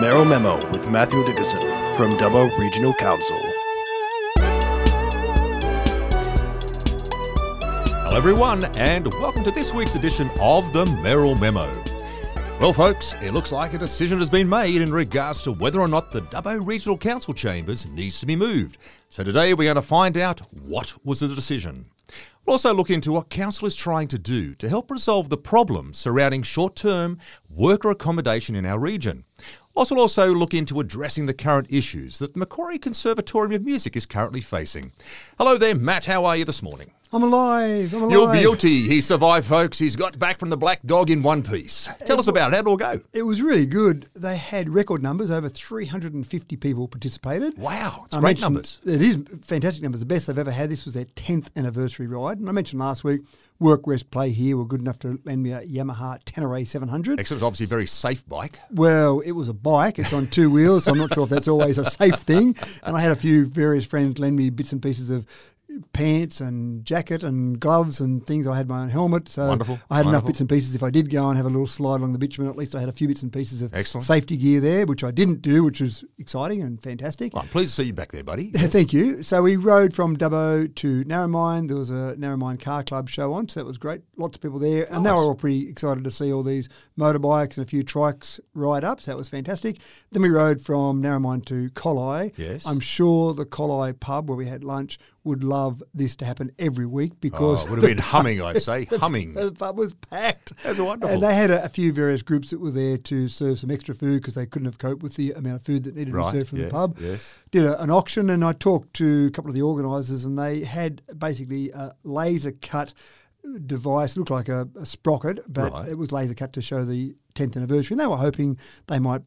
Mayoral Memo with Mathew Dickerson from Dubbo Regional Council. Hello, everyone, and welcome to this week's edition of the Mayoral Memo. Well, folks, it looks like a decision has been made in regards to whether or not the Dubbo Regional Council chambers needs to be moved. So today we're going to find out what was the decision. We'll also look into what Council is trying to do to help resolve the problems surrounding short term worker accommodation in our region. Also, we'll also look into addressing the current issues that the Macquarie Conservatorium of Music is currently facing. Hello there, Matt. How are you this morning? I'm alive. I'm alive. You're guilty. He survived, folks. He's got back from the black dog in one piece. Tell us about it. How'd it all go? It was really good. They had record numbers. Over 350 people participated. Wow, it's I great numbers. It is fantastic numbers. The best they've ever had. This was their 10th anniversary ride. And I mentioned last week, Work, Rest, Play here were good enough to lend me a Yamaha Tenere 700. Excellent. Obviously, a very safe bike. Well, it was a bike. It's on two wheels, so I'm not sure if that's always a safe thing. And I had a few various friends lend me bits and pieces of pants and jacket and gloves and things. I had my own helmet, so Wonderful, I had enough bits and pieces. If I did go and have a little slide along the bitumen, at least I had a few bits and pieces of Excellent. safety gear there, which I didn't do, which was exciting and fantastic. Well, I'm pleased to see you back there, buddy. Thank you. So we rode from Dubbo to Narromine. There was a Narromine Car Club show on, so that was great. Lots of people there, and they were all pretty excited to see all these motorbikes and a few trikes ride up. So that was fantastic. Then we rode from Narromine to Collie. Yes. I'm sure the Collie pub where we had lunch would love this to happen every week Oh, because it would have been humming, I'd say. Humming. the pub was packed. That's wonderful. And they had a, a few various groups that were there to serve some extra food because they couldn't have coped with the amount of food that needed to be served from yes, the pub. yes. Did a, an auction and I talked to a couple of the organisers and they had basically a laser cut device, looked like a, a sprocket, but Right. it was laser cut to show the 10th anniversary. And they were hoping they might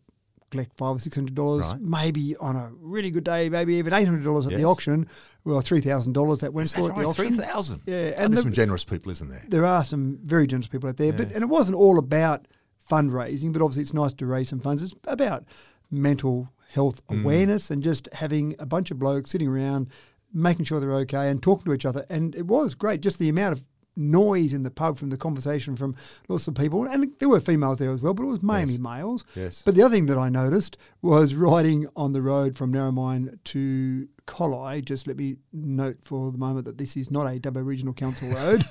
collect five or six hundred dollars, Right. maybe on a really good day, maybe even eight hundred dollars at Yes. the auction. Well, three thousand dollars that went Is for that at the auction. 3,000? Yeah, And and there's the- some generous people, isn't there? there are some very generous people out there, but and it wasn't all about fundraising, but obviously it's nice to raise some funds. It's about mental health Mm. awareness and just having a bunch of blokes sitting around, making sure they're okay and talking to each other. And it was great, just the amount of noise in the pub from the conversation from lots of people, and there were females there as well, but it was mainly Yes. males. Yes. But the other thing that I noticed was riding on the road from Narromine to Collie. Just let me note for the moment that this is not a Dubbo Regional Council road.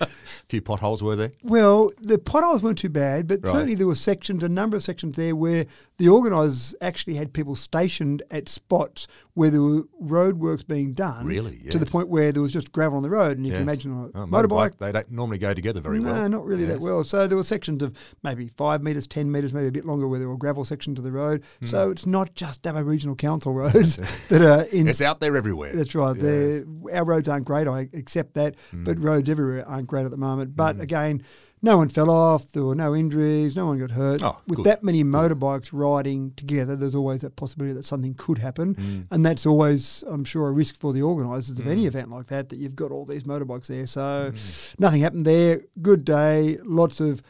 A few potholes were there? Well, the potholes weren't too bad, but Right. certainly there were sections, a number of sections there where the organisers actually had people stationed at spots where there were road works being done. Really? Yes. To the point where there was just gravel on the road, and you Yes. can imagine on a Oh, motorbike. They don't normally go together very no, well. No, not really that well. So there were sections of maybe five metres, ten metres, maybe a bit longer, where there were gravel sections of the road. So it's not just Dubbo Regional Council roads that are in Hmm. It's out there everywhere. that's right. Yes. Our roads aren't great. I accept that, but Mm. roads everywhere aren't great at the moment. But again, no one fell off. There were no injuries. No one got hurt. Oh, With good. that many motorbikes riding together, there's always that possibility that something could happen, Mm. and that's always, I'm sure, a risk for the organisers of any event like that. That you've got all these motorbikes there. So nothing happened there. Good day. Lots of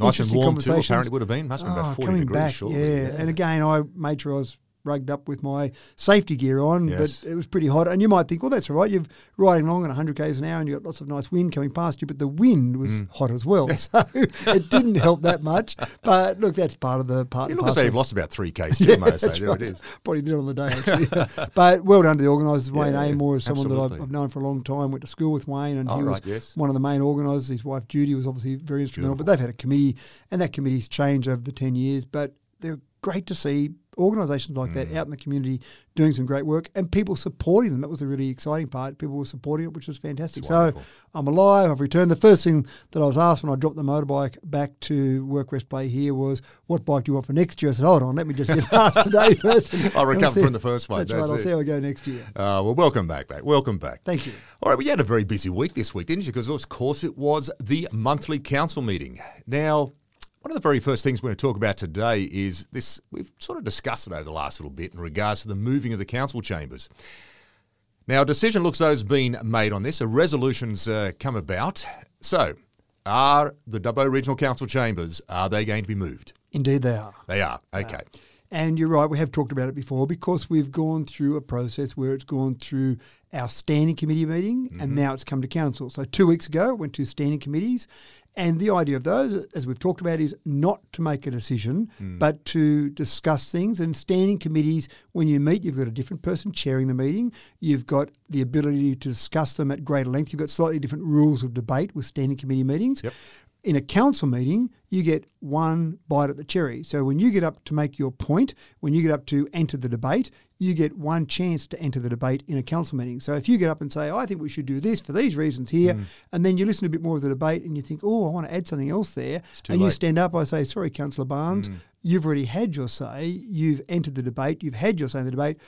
Mm. Nice and warm too, apparently would have been. Must have been about Oh, 40 degrees, back, surely. yeah. And again, I made sure I was rugged up with my safety gear on, Yes. but it was pretty hot. And you might think, well, that's all right. You're riding along at 100 k's an hour, and you have got lots of nice wind coming past you. But the wind was Mm. hot as well, so it didn't help that much. But look, that's part of the part. You look as though you've lost about three Ks too, may I say. That's There right. it is. Probably did on the day, actually. but well done to the organisers. Wayne Yeah, Amor is someone that I've. I've known for a long time. Went to school with Wayne, and Oh, he was yes. one of the main organisers. His wife Judy was obviously very instrumental. Beautiful. But they've had a committee, and that committee's changed over the ten years. But they're great to see organisations like Mm. that out in the community doing some great work and people supporting them. That was the really exciting part. People were supporting it, which was fantastic. So. I'm alive. I've returned. The first thing that I was asked when I dropped the motorbike back to work rest play here was, "What bike do you want for next year?" I said, "Hold on, let me just get past today first. and- I'll and recover from the first one. That's, That's right. I'll see how I go next year. Uh, well, welcome back, mate. Welcome back. Thank you. All right, we had a very busy week this week, didn't you? Because, of course, it was the monthly council meeting. Now, one of the very first things we're going to talk about today is this. We've sort of discussed it over the last little bit in regards to the moving of the council chambers. Now, a decision looks though has been made on this. A resolution's uh, come about. So, are the Dubbo Regional Council chambers are they going to be moved? Indeed, they are. They are. Okay. And you're right, we have talked about it before because we've gone through a process where it's gone through our standing committee meeting and mm-hmm. now it's come to council. So two weeks ago, it went to standing committees. And the idea of those, as we've talked about, is not to make a decision, mm. but to discuss things. And standing committees, when you meet, you've got a different person chairing the meeting. You've got the ability to discuss them at greater length. You've got slightly different rules of debate with standing committee meetings. Yep. In a council meeting, you get one bite at the cherry. So when you get up to make your point, when you get up to enter the debate, you get one chance to enter the debate in a council meeting. So if you get up and say, I think we should do this for these reasons here, mm. and then you listen a bit more of the debate and you think, oh, I want to add something else there, and you stand up, I say, sorry, Councillor Barnes, mm. you've already had your say, you've entered the debate, you've had your say in the debate.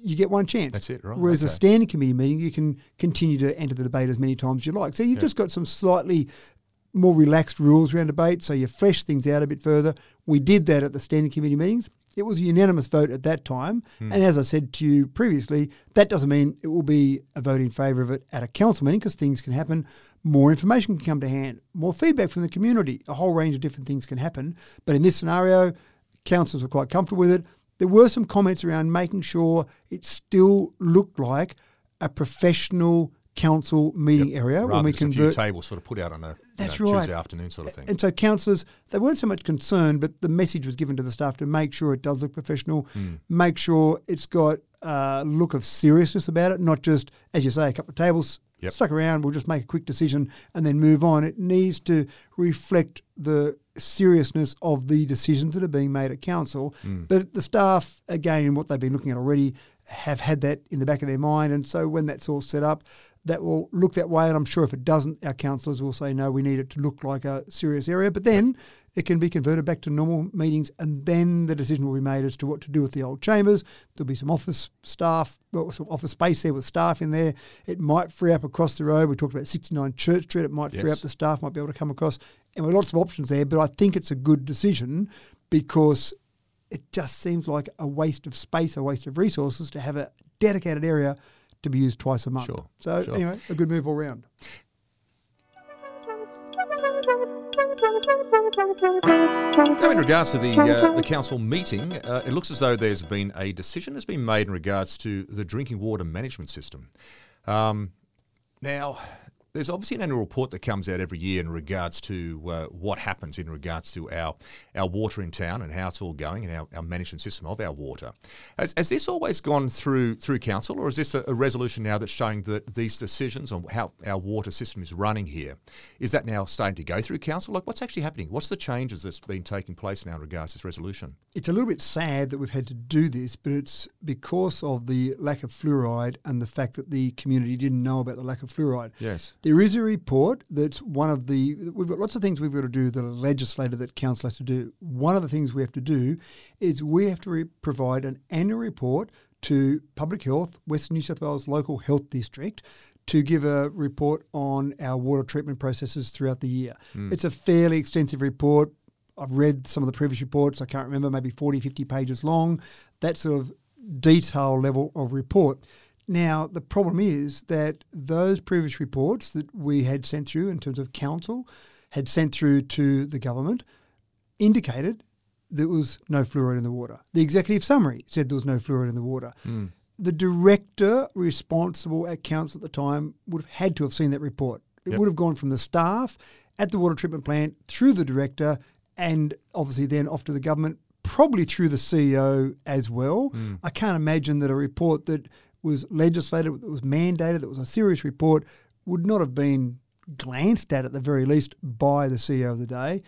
You get one chance. That's it, right, Whereas a standing committee meeting, you can continue to enter the debate as many times as you like. So you've just got some slightly more relaxed rules around debate, so you flesh things out a bit further. We did that at the standing committee meetings. It was a unanimous vote at that time. Hmm. And as I said to you previously, that doesn't mean it will be a vote in favour of it at a council meeting because things can happen. More information can come to hand, more feedback from the community, a whole range of different things can happen. But in this scenario, councillors were quite comfortable with it. There were some comments around making sure it still looked like a professional council meeting area Rather when we just a few convert tables sort of put out on a you know, right. Tuesday afternoon sort of thing. and so councillors, they weren't so much concerned, but the message was given to the staff to make sure it does look professional, Hmm. make sure it's got a look of seriousness about it, not just, as you say, a couple of tables Yep. stuck around, we'll just make a quick decision and then move on. It needs to reflect the seriousness of the decisions that are being made at council. Hmm. But the staff, again, what they've been looking at already, have had that in the back of their mind. And so when that's all set up, that will look that way. And I'm sure if it doesn't, our councillors will say, no, we need it to look like a serious area. But then it can be converted back to normal meetings. And then the decision will be made as to what to do with the old chambers. There'll be some office staff, well, some office space there with staff in there. It might free up across the road. We talked about 69 Church Street. It might free up the staff, might be able to come across. And there are lots of options there. But I think it's a good decision because it just seems like a waste of space, a waste of resources to have a dedicated area to be used twice a month. Sure, So sure. anyway, a good move all round. Now, in regards to the uh, the council meeting, uh, it looks as though there's been a decision has been made in regards to the drinking water management system. Um, now, there's obviously an annual report that comes out every year in regards to uh, what happens in regards to our our water in town and how it's all going and our, our management system of our water. Has, has this always gone through through council, or is this a, a resolution now that's showing that these decisions on how our water system is running here is that now starting to go through council? Like, what's actually happening? What's the changes that's been taking place now in regards to this resolution? It's a little bit sad that we've had to do this, but it's because of the lack of fluoride and the fact that the community didn't know about the lack of fluoride. Yes. There is a report that's one of the. We've got lots of things we've got to do the legislator that council has to do. One of the things we have to do is we have to re- provide an annual report to Public Health, Western New South Wales Local Health District, to give a report on our water treatment processes throughout the year. Hmm. It's a fairly extensive report. I've read some of the previous reports. I can't remember, maybe 40, 50 pages long. That sort of detail level of report. Now, the problem is that those previous reports that we had sent through in terms of council had sent through to the government indicated there was no fluoride in the water. The executive summary said there was no fluoride in the water. Hmm. The director responsible at council at the time would have had to have seen that report. It Yep. would have gone from the staff at the water treatment plant through the director and obviously then off to the government, probably through the CEO as well. Hmm. I can't imagine that a report that was legislated, that was mandated, that was a serious report, would not have been glanced at at the very least by the CEO of the day.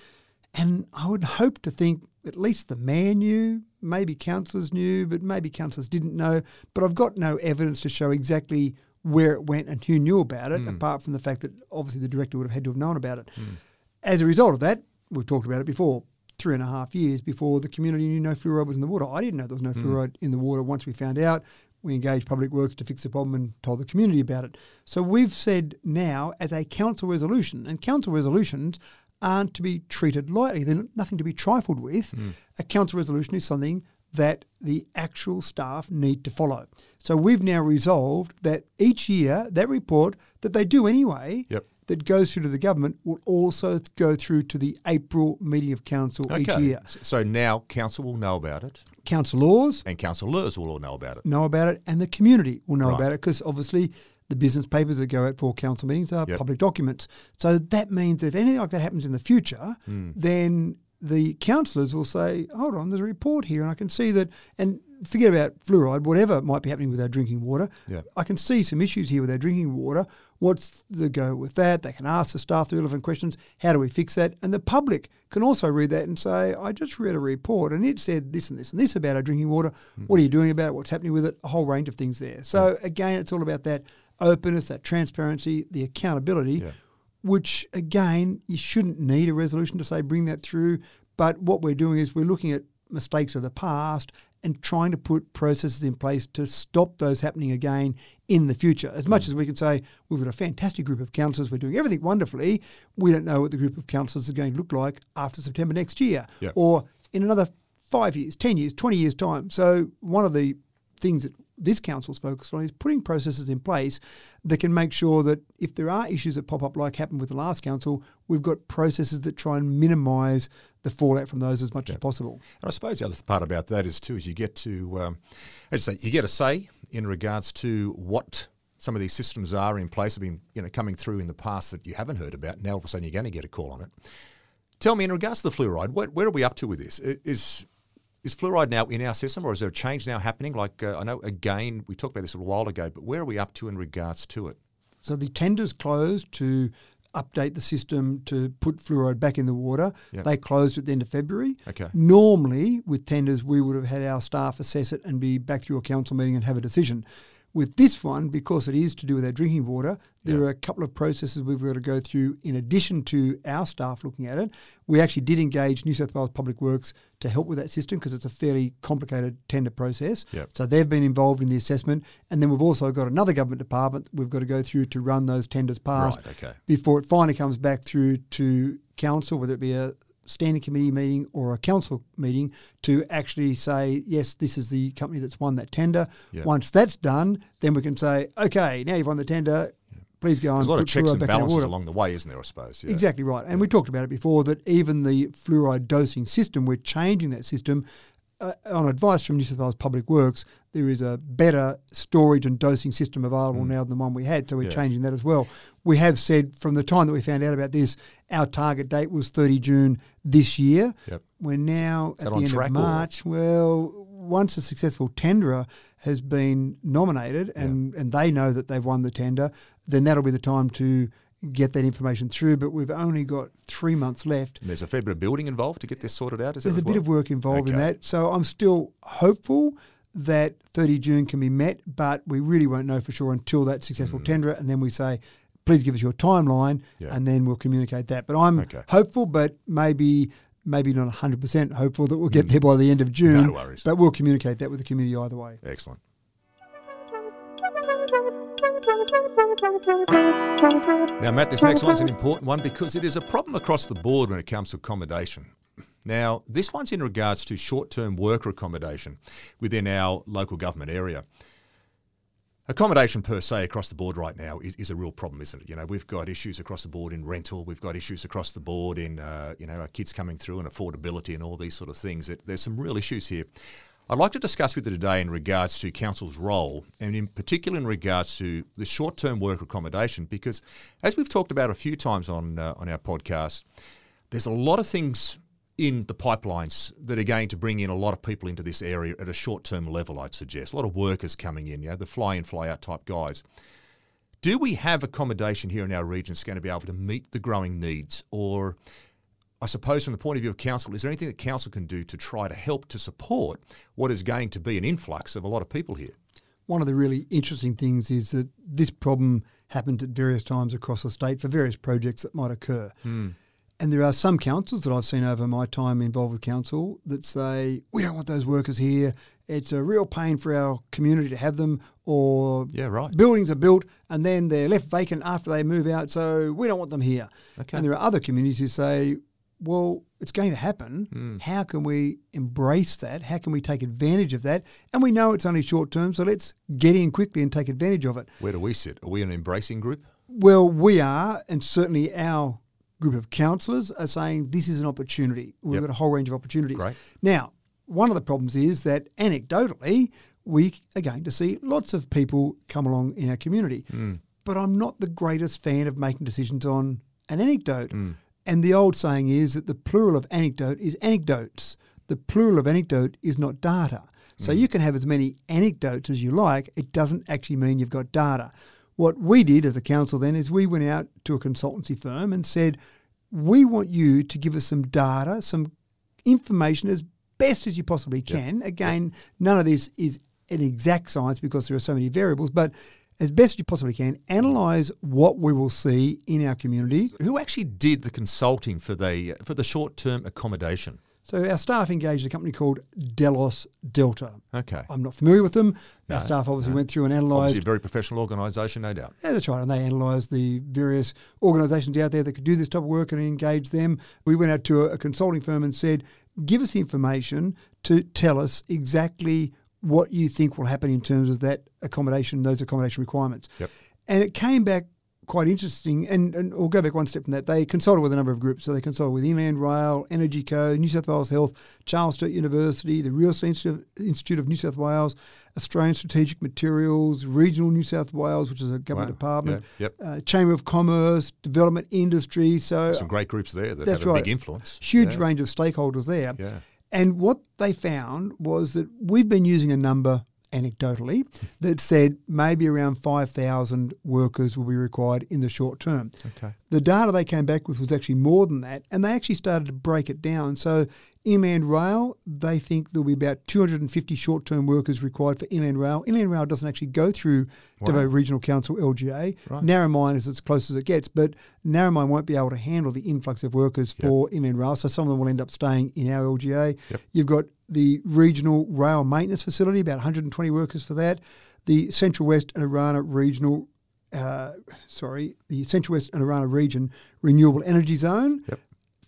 And I would hope to think at least the mayor knew, maybe councillors knew, but maybe councillors didn't know. But I've got no evidence to show exactly where it went and who knew about it, hmm. apart from the fact that obviously the director would have had to have known about it. Hmm. As a result of that, we've talked about it before, three and a half years before the community knew no fluoride was in the water. I didn't know there was no hmm. fluoride in the water once we found out. We engaged Public Works to fix the problem and told the community about it. So we've said now as a council resolution, and council resolutions aren't to be treated lightly. They're nothing to be trifled with. Hmm. A council resolution is something that the actual staff need to follow. So we've now resolved that each year that report that they do anyway, Yep. That goes through to the government will also go through to the April meeting of council each year. So now council will know about it, Councillors and councillors will all know about it. know about it, and the community will know Right. about it because obviously the business papers that go out for council meetings are Yep. public documents. So that means if anything like that happens in the future, Hmm. then the councillors will say, "Hold on, there's a report here, and I can see that." And forget about fluoride, whatever might be happening with our drinking water. Yeah. I can see some issues here with our drinking water. What's the go with that? They can ask the staff the relevant questions. How do we fix that? And the public can also read that and say, I just read a report and it said this and this and this about our drinking water. Hmm. What are you doing about it? What's happening with it? A whole range of things there. So again, it's all about that openness, that transparency, the accountability, Yeah. which again, you shouldn't need a resolution to say bring that through. But what we're doing is we're looking at mistakes of the past and trying to put processes in place to stop those happening again in the future. As much mm. as we can say we've got a fantastic group of councillors, we're doing everything wonderfully, we don't know what the group of councillors are going to look like after September next year Yep. or in another five years, 10 years, 20 years' time. So, one of the things that this council's focused on is putting processes in place that can make sure that if there are issues that pop up, like happened with the last council, we've got processes that try and minimise the fallout from those as much as possible. And I suppose the other part about that is too is you get to, um, as I say, you get a say in regards to what some of these systems are in place have been you know coming through in the past that you haven't heard about. Now all of a sudden you're going to get a call on it. Tell me in regards to the fluoride, where, where are we up to with this? Is is fluoride now in our system, or is there a change now happening? Like uh, I know again we talked about this a little while ago, but where are we up to in regards to it? So the tenders closed to update the system to put fluoride back in the water. Yep. They closed at the end of February. Okay. Normally, with tenders, we would have had our staff assess it and be back through a council meeting and have a decision. With this one, because it is to do with our drinking water, there Yeah. are a couple of processes we've got to go through in addition to our staff looking at it. We actually did engage New South Wales Public Works to help with that system because it's a fairly complicated tender process. Yep. So they've been involved in the assessment. And then we've also got another government department we've got to go through to run those tenders past Right, okay. before it finally comes back through to council, whether it be a standing committee meeting or a council meeting, to actually say, yes, this is the company that's won that tender. Yeah. Once that's done, then we can say, okay, now you've won the tender. Please go on. There's a lot of checks and back in our balances along the way, isn't there? I suppose. Yeah. Exactly right. And we talked about it before that even the fluoride dosing system, we're changing that system. Uh, on advice from New South Wales Public Works, there is a better storage and dosing system available now than the one we had, so we're Mm. Yes. changing that as well. We have said from the time that we found out about this, our target date was 30 June this year. Yep. We're now at the end of or- March. Well, once a successful tenderer has been nominated and, and they know that they've won the tender, then that'll be the time to get that information through. But we've only got three months left. And there's a fair bit of building involved to get this sorted out. Is There's a as bit well? of work involved in that. So I'm still hopeful that 30 June can be met, but we really won't know for sure until that successful tender. And then we say, please give us your timeline, Mm. Yeah. and then we'll communicate that. But I'm Okay. hopeful, but maybe. Maybe not 100% hopeful that we'll get there by the end of June. Mm. No worries. But we'll communicate that with the community either way. Excellent. Now, Matt, this next one's an important one because it is a problem across the board when it comes to accommodation. Now, this one's in regards to short term worker accommodation within our local government area. Accommodation per se across the board right now is, is a real problem, isn't it? You know, we've got issues across the board in rental, we've got issues across the board in, uh, you know, our kids coming through and affordability and all these sort of things. It, there's some real issues here. I'd like to discuss with you today in regards to council's role, and in particular in regards to the short-term work accommodation, because as we've talked about a few times on uh, on our podcast, there's a lot of things in the pipelines that are going to bring in a lot of people into this area at a short-term level. I'd suggest a lot of workers coming in, you know, the fly-in, fly-out type guys. Do we have accommodation here in our region that's going to be able to meet the growing needs, or I suppose from the point of view of council, is there anything that council can do to try to help to support what is going to be an influx of a lot of people here? One of the really interesting things is that this problem happened at various times across the state for various projects that might occur. Hmm. And there are some councils that I've seen over my time involved with council that say, we don't want those workers here. It's a real pain for our community to have them, or Yeah, right. buildings are built and then they're left vacant after they move out, so we don't want them here. Okay. And there are other communities who say, well, it's going to happen. Hmm. How can we embrace that? How can we take advantage of that? And we know it's only short term, so let's get in quickly and take advantage of it. Where do we sit? Are we an embracing group? Well, we are, and certainly our group of councillors are saying this is an opportunity. We've Yep. got a whole range of opportunities. Great. Now, one of the problems is that anecdotally, we are going to see lots of people come along in our community. But I'm not the greatest fan of making decisions on an anecdote. And the old saying is that the plural of anecdote is anecdotes. The plural of anecdote is not data. So mm. you can have as many anecdotes as you like. It doesn't actually mean you've got data. What we did as a council then is we went out to a consultancy firm and said, we want you to give us some data, some information as best as you possibly can. Again, none of this is an exact science because there are so many variables, but as best you possibly can, analyze what we will see in our community. Who actually did the consulting for the for the short term accommodation? So our staff engaged a company called Delos Delta. Okay. I'm not familiar with them. No, our staff obviously no. went through and Obviously, analysed a very professional organisation, no doubt. Yeah, that's right. And they analysed the various organisations out there that could do this type of work and engage them. We went out to a, a consulting firm and said, give us the information to tell us exactly what you think will happen in terms of that accommodation, those accommodation requirements. Yep. And it came back quite interesting. And, and we'll go back one step from that. They consulted with a number of groups. So they consulted with Inland Rail, Energy Co, New South Wales Health, Charles Sturt University, the Real Estate Institute of New South Wales, Australian Strategic Materials, Regional New South Wales, which is a government Wow. department, Yeah, yep. uh, Chamber of Commerce, Development Industry. So Some great groups there that that's have a right. big influence. huge yeah. range of stakeholders there. Yeah. And what they found was that we've been using a number anecdotally that said maybe around 5,000 workers will be required in the short term. Okay. The data they came back with was actually more than that, and they actually started to break it down. So, Inland Rail, they think there'll be about 250 short term workers required for Inland Rail. Inland Rail doesn't actually go through Dubbo Regional Council LGA. Right. Narromine is as close as it gets, but Narromine won't be able to handle the influx of workers for Inland Rail, so some of them will end up staying in our LGA. Yep. You've got the Regional Rail Maintenance Facility, about 120 workers for that. The Central West and Orana Regional, uh, sorry, the Central West and Orana Region Renewable Energy Zone, Yep.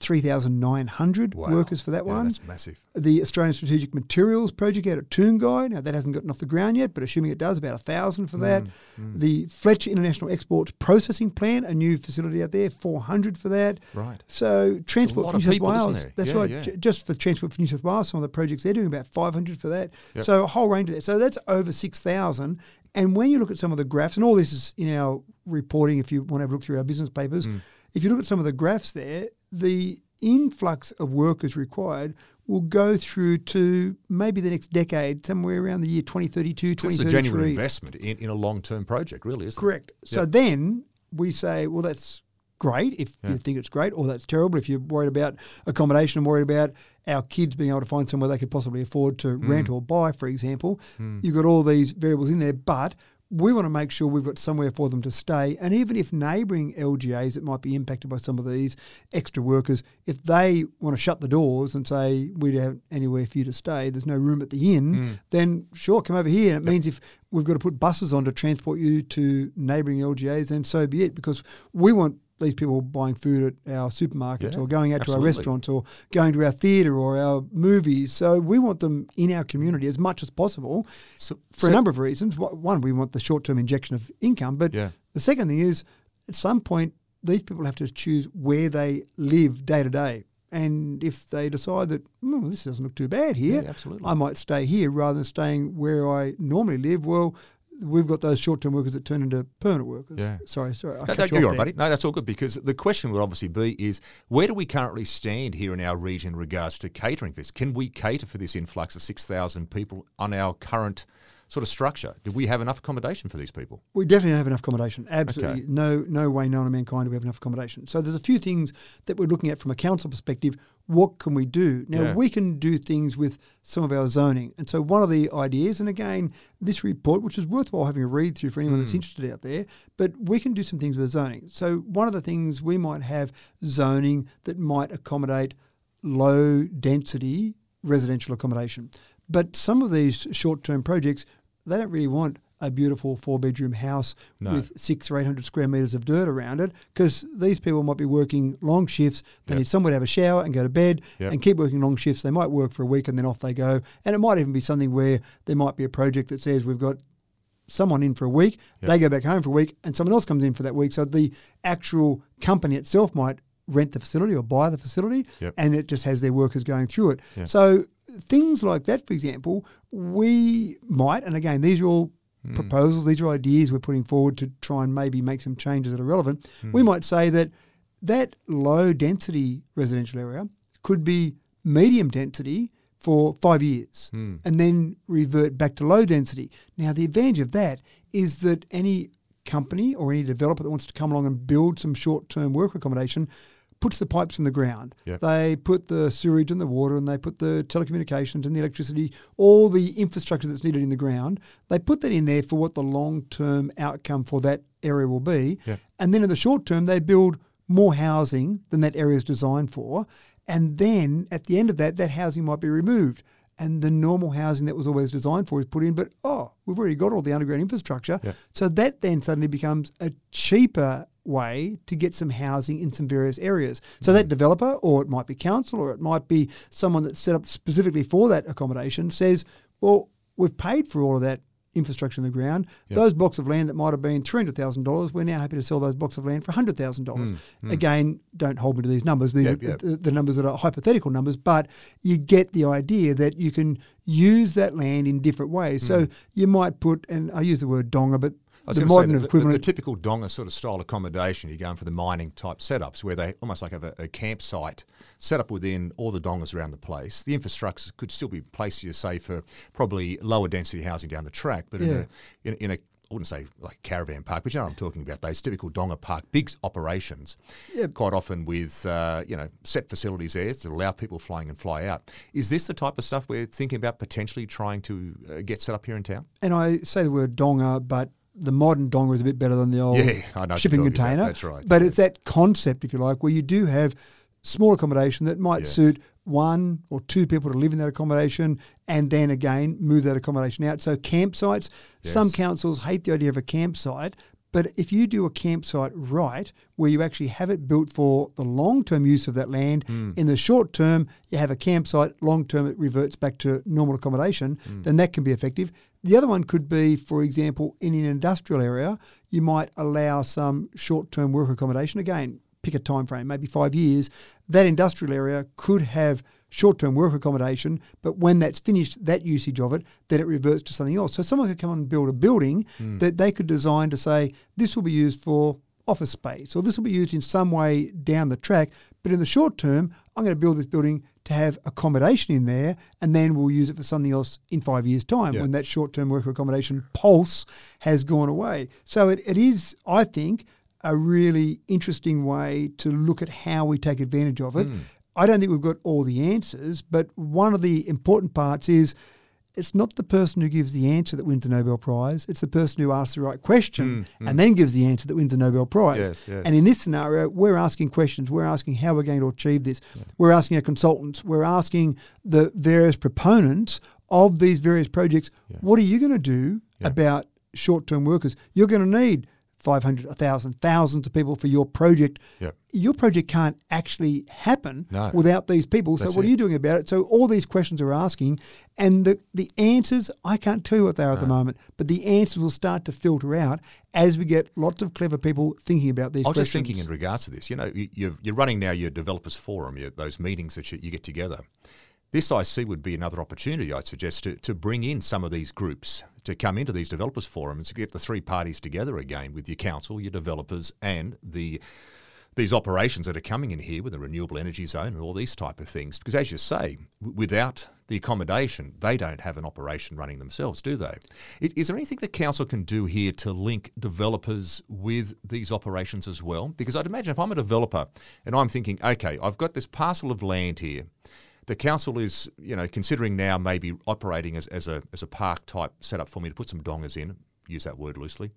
3,900 Wow. workers for that Yeah, one. That's massive. The Australian Strategic Materials Project out at Toongi. Now, that hasn't gotten off the ground yet, but assuming it does, about a 1,000 for that. Mm, The Fletcher International Exports Processing Plant, a new facility out there, 400 for that. Right. So Transport for New South people, Wales, that's Yeah, right. yeah. J- just for Transport for New South Wales, some of the projects they're doing about 500 for that. Yep. So a whole range of that. So that's over 6,000. And when you look at some of the graphs, and all this is in our reporting, if you want to have a look through our business papers, Mm. if you look at some of the graphs there, the influx of workers required will go through to maybe the next decade, somewhere around the year 2032, So it's a 2033. genuine investment in, in a long term project, really, isn't Correct. So then we say, well, that's great if Yeah. you think it's great, or that's terrible if you're worried about accommodation and worried about our kids being able to find somewhere they could possibly afford to Mm. rent or buy, for example. You've got all these variables in there, but we want to make sure we've got somewhere for them to stay. And even if neighbouring LGAs that might be impacted by some of these extra workers, if they want to shut the doors and say, we don't have anywhere for you to stay, there's no room at the inn, Mm. then sure, come over here. And it means if we've got to put buses on to transport you to neighbouring LGAs, then so be it, because we want these people buying food at our supermarkets Yeah, or going out to our absolutely. restaurants or going to our theatre or our movies. So we want them in our community as much as possible So, for so- a number of reasons. One, we want the short term injection of income, but Yeah. the second thing is at some point these people have to choose where they live day to day. And if they decide that "Hmm, this doesn't look too bad here, Yeah, absolutely. I might stay here rather than staying where I normally live. Well, we've got those short term workers that turn into permanent workers. Yeah. Sorry, sorry. I No, no, you you're right, buddy. No, that's all good because the question would obviously be is where do we currently stand here in our region in regards to catering this? Can we cater for this influx of 6,000 people on our current sort of structure? Do we have enough accommodation for these people? We definitely have enough accommodation. Absolutely. Okay. No no way known to mankind do we have enough accommodation. So there's a few things that we're looking at from a council perspective. What can we do? Now Yeah. we can do things with some of our zoning. And so one of the ideas, and again, this report, which is worthwhile having a read through for anyone Hmm. that's interested out there, but we can do some things with zoning. So one of the things we might have zoning that might accommodate low density residential accommodation. But some of these short term projects, they don't really want a beautiful four bedroom house No. with six or eight hundred square meters of dirt around it because these people might be working long shifts. They Yep. need somewhere to have a shower and go to bed Yep. and keep working long shifts. They might work for a week and then off they go. And it might even be something where there might be a project that says we've got someone in for a week, they go back home for a week, and someone else comes in for that week. So the actual company itself might rent the facility or buy the facility, Yep. and it just has their workers going through it. Yeah. So things like that, for example, we might, and again, these are all Hmm. proposals, these are ideas we're putting forward to try and maybe make some changes that are relevant. Hmm. We might say that that low density residential area could be medium density for five years Hmm. and then revert back to low density. Now, the advantage of that is that any company or any developer that wants to come along and build some short term work accommodation puts the pipes in the ground. Yep. They put the sewage and the water and they put the telecommunications and the electricity, all the infrastructure that's needed in the ground. They put that in there for what the long term outcome for that area will be. Yep. And then in the short term, they build more housing than that area is designed for. And then at the end of that, that housing might be removed. And the normal housing that was always designed for is put in, but oh, we've already got all the underground infrastructure. Yep. So that then suddenly becomes a cheaper way to get some housing in some various areas. So Mm. that developer, or it might be council, or it might be someone that's set up specifically for that accommodation, says, well, we've paid for all of that infrastructure in the ground. Yep. Those blocks of land that might have been $300,000, we're now happy to sell those blocks of land for $100,000. Again, don't hold me to these numbers. These Mm, Yep, are yep. The, the numbers that are hypothetical numbers, but you get the idea that you can use that land in different ways. So you might put, and I use the word donga, but Mm. The modern the, the, equivalent. the typical donga sort of style accommodation, you're going for the mining type setups where they almost like have a, a campsite set up within all the dongas around the place. The infrastructure could still be placed, you say, for probably lower density housing down the track, but Yeah. in, a, in, in a I wouldn't say like caravan park, but you know what I'm talking about. Those typical donga park, big operations, Yeah. quite often with uh, you know set facilities there to allow people flying and fly out. Is this the type of stuff we're thinking about potentially trying to uh, get set up here in town? and I say the word donga, but the modern donga is a bit better than the old Yeah, I know shipping you're about. container. That's right, But yeah. it's that concept, if you like, where you do have small accommodation that might Yes. suit one or two people to live in that accommodation and then again move that accommodation out. So campsites, some councils hate the idea of a campsite. But if you do a campsite right, where you actually have it built for the long term use of that land, Hmm. in the short term, you have a campsite, long term, it reverts back to normal accommodation, Hmm. then that can be effective. The other one could be, for example, in an industrial area, you might allow some short term work accommodation. Again, pick a time frame, maybe five years. That industrial area could have short term work accommodation, but when that's finished, that usage of it, then it reverts to something else. So someone could come and build a building hmm. that they could design to say, this will be used for office space, or this will be used in some way down the track. But in the short term, I'm going to build this building to have accommodation in there, and then we'll use it for something else in five years' time Yeah. when that short term worker accommodation pulse has gone away. So it, it is, I think, a really interesting way to look at how we take advantage of it. Hmm. I don't think we've got all the answers, but one of the important parts is it's not the person who gives the answer that wins the Nobel Prize. It's the person who asks the right question mm, mm. and then gives the answer that wins the Nobel Prize. Yes, yes. And in this scenario, we're asking questions. We're asking how we're going to achieve this. We're asking our consultants. We're asking the various proponents of these various projects, what are you going to do about short term workers? You're going to need 500, 1,000, thousands of people for your project. Yep. Your project can't actually happen No. without these people. So, That's what it. are you doing about it? So, all these questions are asking, and the, the answers, I can't tell you what they are at the moment, but the answers will start to filter out as we get lots of clever people thinking about these I was questions. just thinking in regards to this. You know, you- you're, you're running now your developers forum, your, those meetings that you, you get together. This IC would be another opportunity, I'd suggest, to, to bring in some of these groups to come into these developers forums to get the three parties together again with your council, your developers, and the these operations that are coming in here with the renewable energy zone and all these type of things. Because as you say, w- without the accommodation, they don't have an operation running themselves, do they? I- Is there anything the council can do here to link developers with these operations as well? Because I'd imagine if I'm a developer and I'm thinking, okay, I've got this parcel of land here. The council is, you know, considering now maybe operating as, as a as a park type setup for me to put some dongas in. Use that word loosely.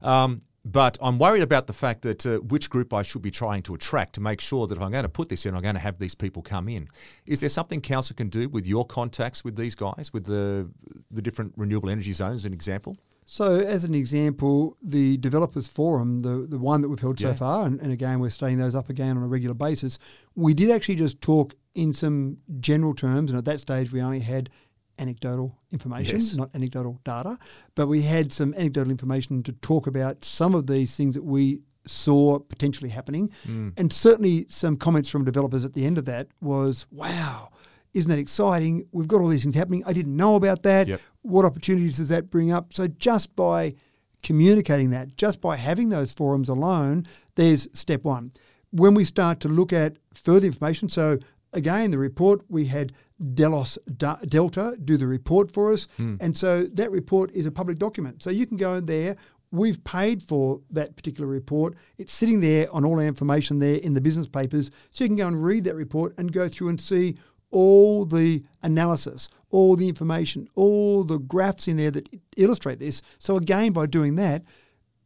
Um, but I'm worried about the fact that uh, which group I should be trying to attract to make sure that if I'm going to put this in, I'm going to have these people come in. Is there something council can do with your contacts with these guys, with the the different renewable energy zones, an example? So, as an example, the developers forum, the, the one that we've held Yeah. so far, and, and again, we're starting those up again on a regular basis, we did actually just talk in some general terms. And at that stage, we only had anecdotal information, Yes. not anecdotal data, but we had some anecdotal information to talk about some of these things that we saw potentially happening. Mm. And certainly some comments from developers at the end of that was, wow, isn't that exciting? We've got all these things happening. I didn't know about that. Yep. What opportunities does that bring up? So just by communicating that, just by having those forums alone, there's step one. When we start to look at further information, so again, the report, we had Delos Da- Delta do the report for us. Hmm. And so that report is a public document. So you can go in there. We've paid for that particular report. It's sitting there on all our information there in the business papers. So you can go and read that report and go through and see all the analysis, all the information, all the graphs in there that illustrate this. So again, by doing that,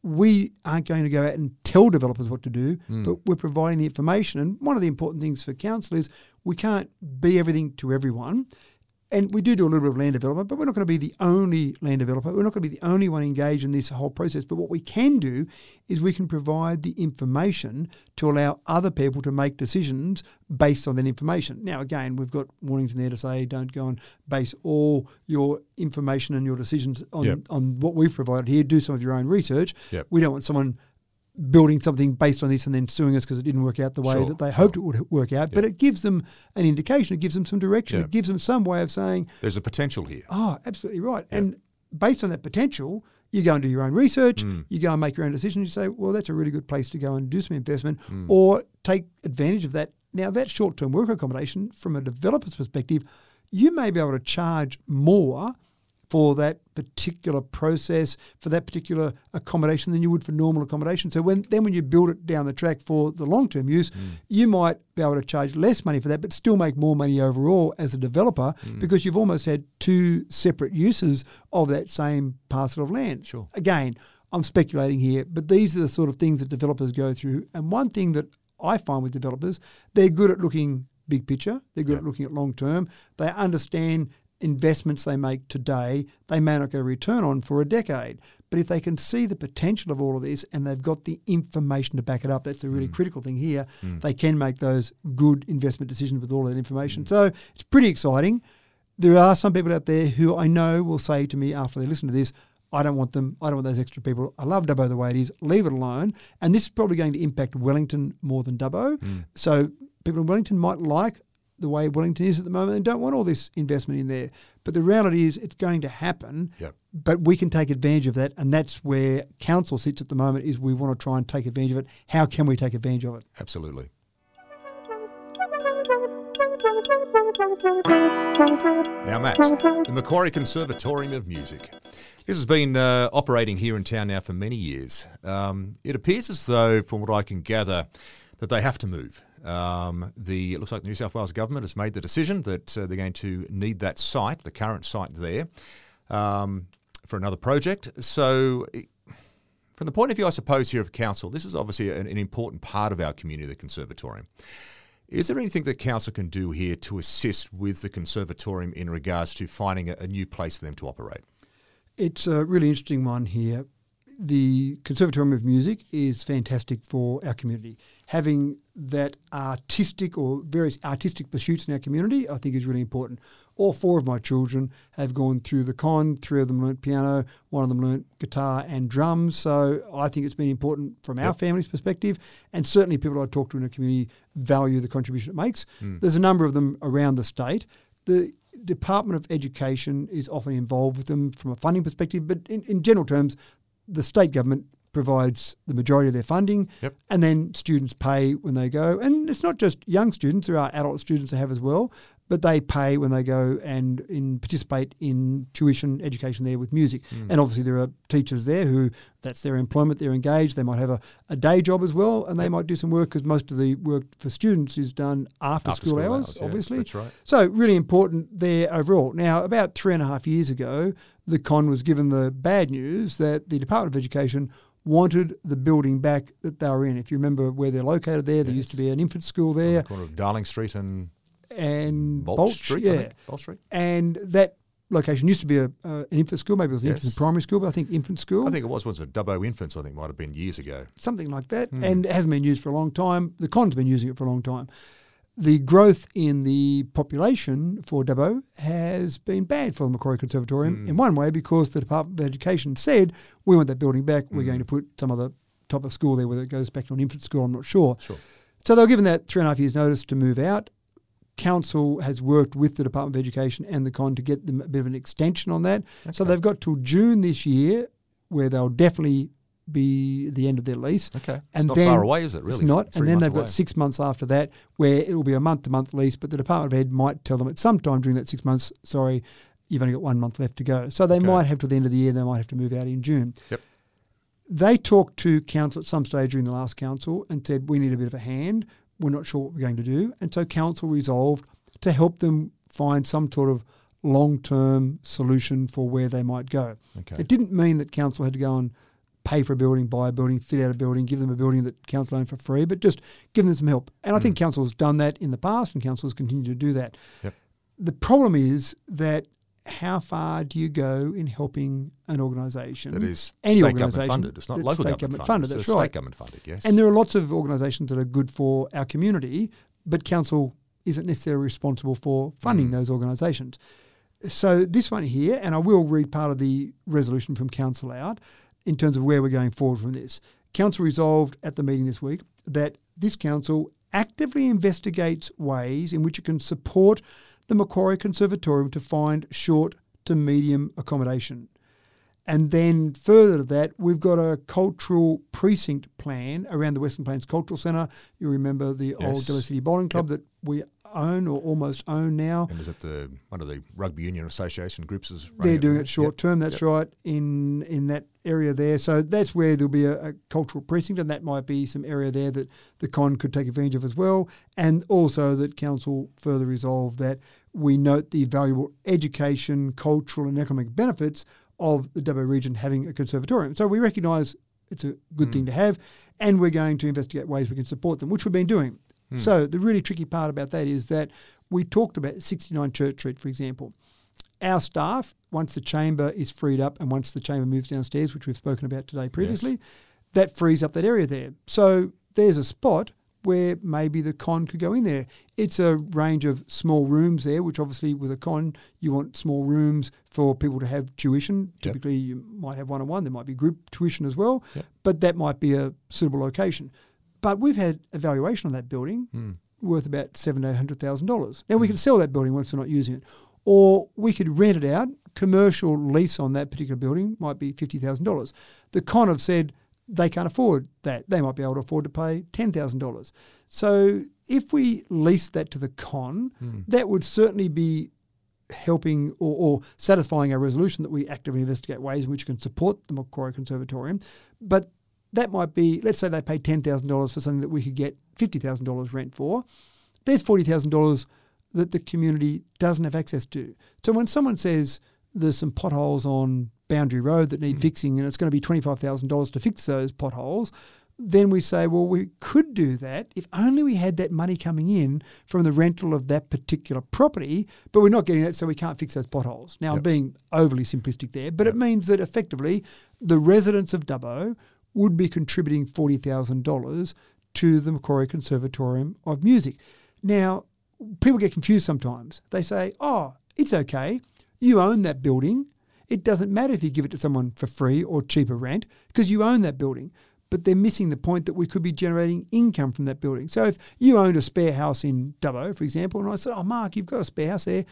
we aren't going to go out and tell developers what to do, hmm. but we're providing the information. And one of the important things for council is we can't be everything to everyone. And we do do a little bit of land development, but we're not going to be the only land developer. We're not going to be the only one engaged in this whole process. But what we can do is we can provide the information to allow other people to make decisions based on that information. Now, again, we've got warnings in there to say don't go and base all your information and your decisions on, Yep. on what we've provided here. Do some of your own research. Yep. We don't want someone building something based on this and then suing us because it didn't work out the way Sure, that they sure. hoped it would work out. But it gives them an indication. It gives them some direction. Yeah. It gives them some way of saying, There's a potential here. oh, absolutely right. And based on that potential, you go and do your own research, Hmm. you go and make your own decision. You say, well, that's a really good place to go and do some investment Hmm. or take advantage of that. Now, that short term work accommodation, from a developer's perspective, you may be able to charge more for that particular process, for that particular accommodation than you would for normal accommodation. So when then when you build it down the track for the long term use, mm. you might be able to charge less money for that, but still make more money overall as a developer mm. because you've almost had two separate uses of that same parcel of land. Sure. Again, I'm speculating here, but these are the sort of things that developers go through. And one thing that I find with developers, they're good at looking big picture. They're good at looking at long term. They understand investments they make today, they may not get a return on for a decade. But if they can see the potential of all of this and they've got the information to back it up, that's the really mm. critical thing here. Mm. They can make those good investment decisions with all that information. Mm. So it's pretty exciting. There are some people out there who I know will say to me after they listen to this, I don't want them. I don't want those extra people. I love Dubbo the way it is. Leave it alone. And this is probably going to impact Wellington more than Dubbo. So people in Wellington might like the way Wellington is at the moment and don't want all this investment in there. But the reality is it's going to happen. Yep. But we can take advantage of that. And that's where council sits at the moment is we want to try and take advantage of it. How can we take advantage of it? Absolutely. Now, Matt, the Macquarie Conservatorium of Music. This has been uh, operating here in town now for many years. Um, it appears as though, from what I can gather, that they have to move. Um, the it looks like the New South Wales government has made the decision that uh, they're going to need that site, the current site there, um, for another project. So. from the point of view, I suppose, here of council, this is obviously an, an important part of our community, the conservatorium. Is there anything that council can do here to assist with the conservatorium in regards to finding a, a new place for them to operate? It's a really interesting one here. The Conservatorium of Music is fantastic for our community. Having that artistic or various artistic pursuits in our community, I think, is really important. All four of my children have gone through the con. Three of them learnt piano, one of them learnt guitar and drums. So I think it's been important from our family's perspective, and certainly people I talk to in the community value the contribution it makes. Hmm. There's a number of them around the state. The Department of Education is often involved with them from a funding perspective, but in, in general terms, the state government provides the majority of their funding, Yep. and then students pay when they go. And it's not just young students; there are adult students that have as well, but they pay when they go and in participate in tuition education there with music. Hmm. And obviously, there are teachers there who that's their employment; they're engaged. They might have a, a day job as well, and they might do some work because most of the work for students is done after, After school, school hours, hours, yes, obviously. that's right. So really important there overall. Now, about three and a half years ago, the con was given the bad news that the Department of Education wanted the building back that they were in. If you remember where they're located there, there used to be an infant school there Corner of Darling Street and and Bultje, Bultje, Street, I yeah. think. Bultje Street. And that location used to be a, uh, an infant school, maybe it was an infant Yes. and primary school, but I think infant school. I think it was once a Dubbo Infants, I think might have been years ago. something like that, and it hasn't been used for a long time. The con's been using it for a long time. the growth in the population for Dubbo has been bad for the Macquarie Conservatorium in one way because the Department of Education said we want that building back. We're going to put some other type of school there, whether it goes back to an infant school, I'm not sure. Sure. So they were given that three and a half years' notice to move out. Council has worked with the Department of Education and the con to get them a bit of an extension on that. So they've got till June this year, where they'll definitely be the end of their lease. Okay. It's And not then far away, is it, really? It's not. Three and then they've away. got six months after that where it will be a month to month lease, but the Department of Ed might tell them at some time during that six months, sorry, you've only got one month left to go. So they Okay. might have till the end of the year, they might have to move out in June. Yep. They talked to council at some stage during the last council and said, we need a bit of a hand. We're not sure what we're going to do. And so council resolved to help them find some sort of long term solution for where they might go. Okay. It didn't mean that council had to go and pay for a building, buy a building, fit out a building, give them a building that council owned for free, but just give them some help. And I think mm. council has done that in the past and council has continued to do that. Yep. The problem is that how far do you go in helping an organisation? That is any state government organisation funded. It's not local state government, government funded, It's that's state right. government funded, yes. And there are lots of organisations that are good for our community, but council isn't necessarily responsible for funding Mm. those organisations. So this one here, and I will read part of the resolution from council out in terms of where we're going forward from this. Council resolved at the meeting this week that this council actively investigates ways in which it can support the Macquarie Conservatorium to find short to medium accommodation. And then further to that, we've got a cultural precinct plan around the Western Plains Cultural Centre. You remember the old Yes. City Bowling Club that we own or almost own now. And is it the one of the rugby union association groups is They're doing there? it short term. That's right in in that area there. So that's where there'll be a, a cultural precinct, and that might be some area there that the con could take advantage of as well. And also that council further resolve that we note the valuable education, cultural, and economic benefits of the Dubbo region having a conservatorium. So we recognise it's a good hmm. thing to have, and we're going to investigate ways we can support them, which we've been doing. Mm. So the really tricky part about that is that we talked about 69 Church Street, for example our staff, once the chamber is freed up and once the chamber moves downstairs, which we've spoken about today previously, that frees up that area there. So there's a spot where maybe the con could go in there. It's a range of small rooms there, which obviously with a con, you want small rooms for people to have tuition. Typically, you might have one on one, there might be group tuition as well, Yep. but that might be a suitable location. But we've had evaluation on that building hmm. worth about seven, eight hundred thousand dollars. Now we hmm. can sell that building once we're not using it, or we could rent it out. Commercial lease on that particular building might be fifty thousand dollars. The con have said they can't afford that. They might be able to afford to pay ten thousand dollars. So if we lease that to the con, hmm. that would certainly be helping or, or satisfying our resolution that we actively investigate ways in which we can support the Macquarie Conservatorium. But that might be, let's say they pay $10,000 for something that we could get $50,000 rent for. There's $40,000 that the community doesn't have access to. So when someone says there's some potholes on Boundary Road that need hmm. fixing and it's going to be $25,000 to fix those potholes, then we say, well, we could do that if only we had that money coming in from the rental of that particular property, but we're not getting that, so we can't fix those potholes. Now, I'm being overly simplistic there, but it means that effectively the residents of Dubbo would be contributing $40,000 to the Macquarie Conservatorium of Music. Now, people get confused sometimes. They say, oh, it's okay. You own that building. It doesn't matter if you give it to someone for free or cheaper rent because you own that building. But they're missing the point that we could be generating income from that building. So if you owned a spare house in Dubbo, for example, and I said, oh, Mark, you've got a spare house there.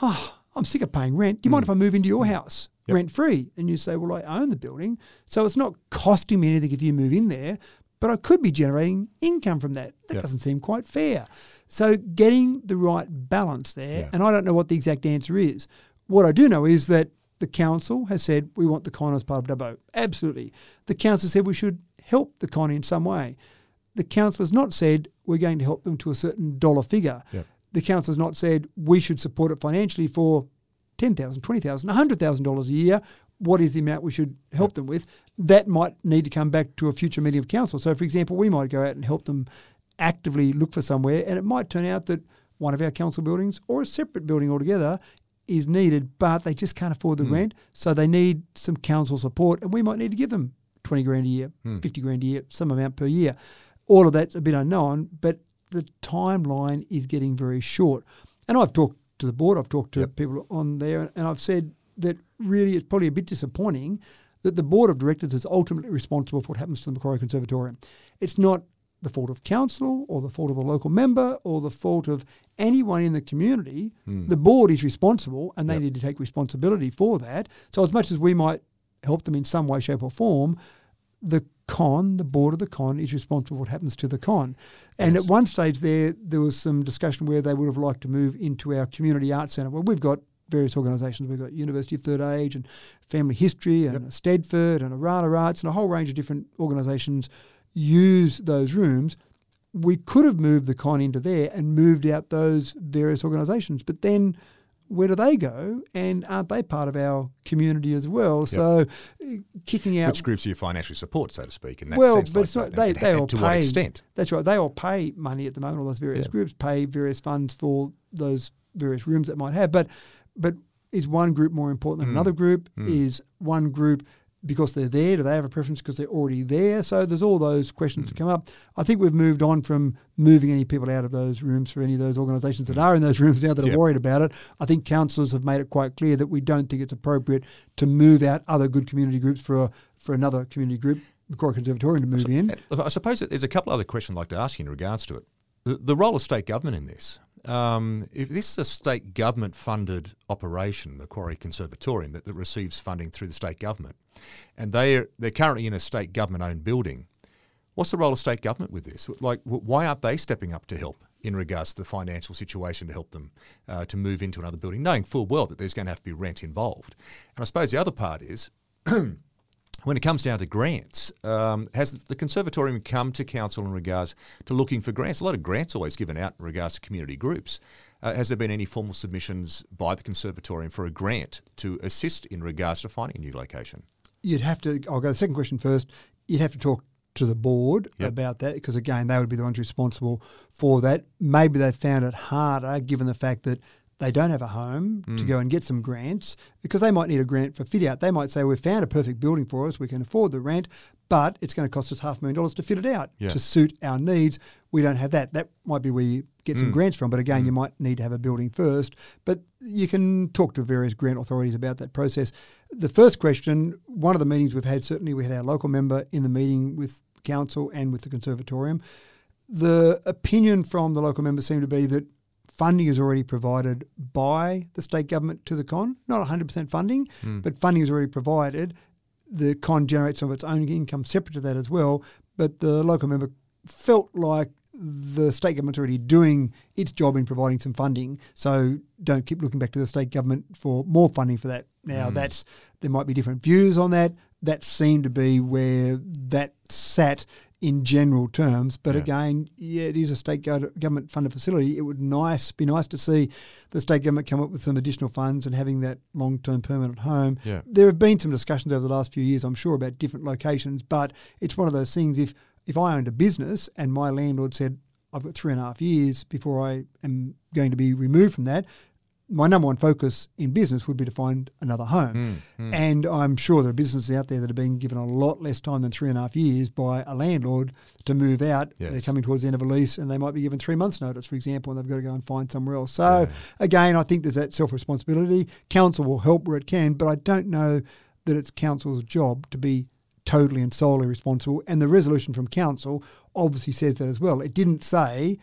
Oh, I'm sick of paying rent. Do you mind mm. if I move into your mm. house rent free? And you say, well, I own the building. So it's not costing me anything if you move in there, but I could be generating income from that. That Yep. doesn't seem quite fair. So getting the right balance there, Yeah. and I don't know what the exact answer is. What I do know is that the council has said we want the con as part of Dubbo. Absolutely. The council said we should help the con in some way. The council has not said we're going to help them to a certain dollar figure. Yep. The council has not said we should support it financially for $10,000, $20,000, $100,000 a year. What is the amount we should help them with? That might need to come back to a future meeting of council. So, for example, we might go out and help them actively look for somewhere, and it might turn out that one of our council buildings or a separate building altogether is needed, but they just can't afford the hmm. rent. So they need some council support, and we might need to give them 20 grand a year, hmm. 50 grand a year, some amount per year. All of that's a bit unknown, but the timeline is getting very short. And I've talked to the board, I've talked to Yep. people on there, and I've said that really it's probably a bit disappointing that the board of directors is ultimately responsible for what happens to the Macquarie Conservatorium. It's not the fault of council or the fault of the local member or the fault of anyone in the community. Hmm. The board is responsible and they Yep. need to take responsibility for that. So as much as we might help them in some way, shape or form, the con, the board of the con, is responsible for what happens to the con. And Yes. at one stage there, there was some discussion where they would have liked to move into our community arts centre. Well, we've got various organisations. We've got University of Third Age and Family History and Stedford and Orana Arts and a whole range of different organisations use those rooms. We could have moved the con into there and moved out those various organisations, but then where do they go? And aren't they part of our community as well? So uh, kicking out Which groups are you financially support, so to speak, in that well, sense. but like that. they, And- they all to pay. what extent? That's right. They all pay money at the moment. All those various groups pay various funds for those various rooms that might have. But but is one group more important than Mm. another group? Mm. Is one group because they're there? Do they have a preference because they're already there? So there's all those questions Mm. that come up. I think we've moved on from moving any people out of those rooms for any of those organisations that are in those rooms now that. Yep. are worried about it. I think councillors have made it quite clear that we don't think it's appropriate to move out other good community groups for a, for another community group, Macquarie Conservatorium, to move in. And look, I suppose that there's a couple other questions I'd like to ask you in regards to it. The, the role of state government in this. Um, if this is a state government funded operation, the Macquarie Conservatorium, that, that receives funding through the state government, and they're, they're currently in a state government owned building, what's the role of state government with this? Like, why aren't they stepping up to help in regards to the financial situation to help them uh, to move into another building, knowing full well that there's going to have to be rent involved? And I suppose the other part is when it comes down to grants, um, has the conservatorium come to council in regards to looking for grants? A lot of grants are always given out in regards to community groups. Uh, has there been any formal submissions by the conservatorium for a grant to assist in regards to finding a new location? you'd have to. I'll go the second question first. You'd have to talk to the board Yep. about that because again, they would be the ones responsible for that. Maybe they found it harder given the fact that they don't have a home to Mm. go and get some grants because they might need a grant for fit out. They might say, "We've found a perfect building for us. We can afford the rent, but it's going to cost us half a million dollars to fit it out Yeah. to suit our needs." We don't have that. That might be where you get some Mm. grants from, but again, you might need to have a building first. But you can talk to various grant authorities about that process. The first question, one of the meetings we've had, certainly we had our local member in the meeting with council and with the conservatorium. The opinion from the local member seemed to be that funding is already provided by the state government to the con, not 100% funding, hmm. but funding is already provided. The con generates some of its own income separate to that as well, but the local member felt like the state government's already doing its job in providing some funding, so don't keep looking back to the state government for more funding for that. Now, hmm. that's there might be different views on that. That seemed to be where that sat in general terms. But Yeah. again, yeah, it is a state government funded facility. It would nice be nice to see the state government come up with some additional funds and having that long term permanent home. Yeah. There have been some discussions over the last few years, I'm sure, about different locations, but it's one of those things. If if I owned a business and my landlord said I've got three and a half years before I am going to be removed from that, my number one focus in business would be to find another home. Hmm, And I'm sure there are businesses out there that are being given a lot less time than three and a half years by a landlord to move out. Yes. They're coming towards the end of a lease and they might be given three months' notice, for example, and they've got to go and find somewhere else. So, again, I think there's that self responsibility. Council will help where it can, but I don't know that it's council's job to be totally and solely responsible. And the resolution from council obviously says that as well. It didn't say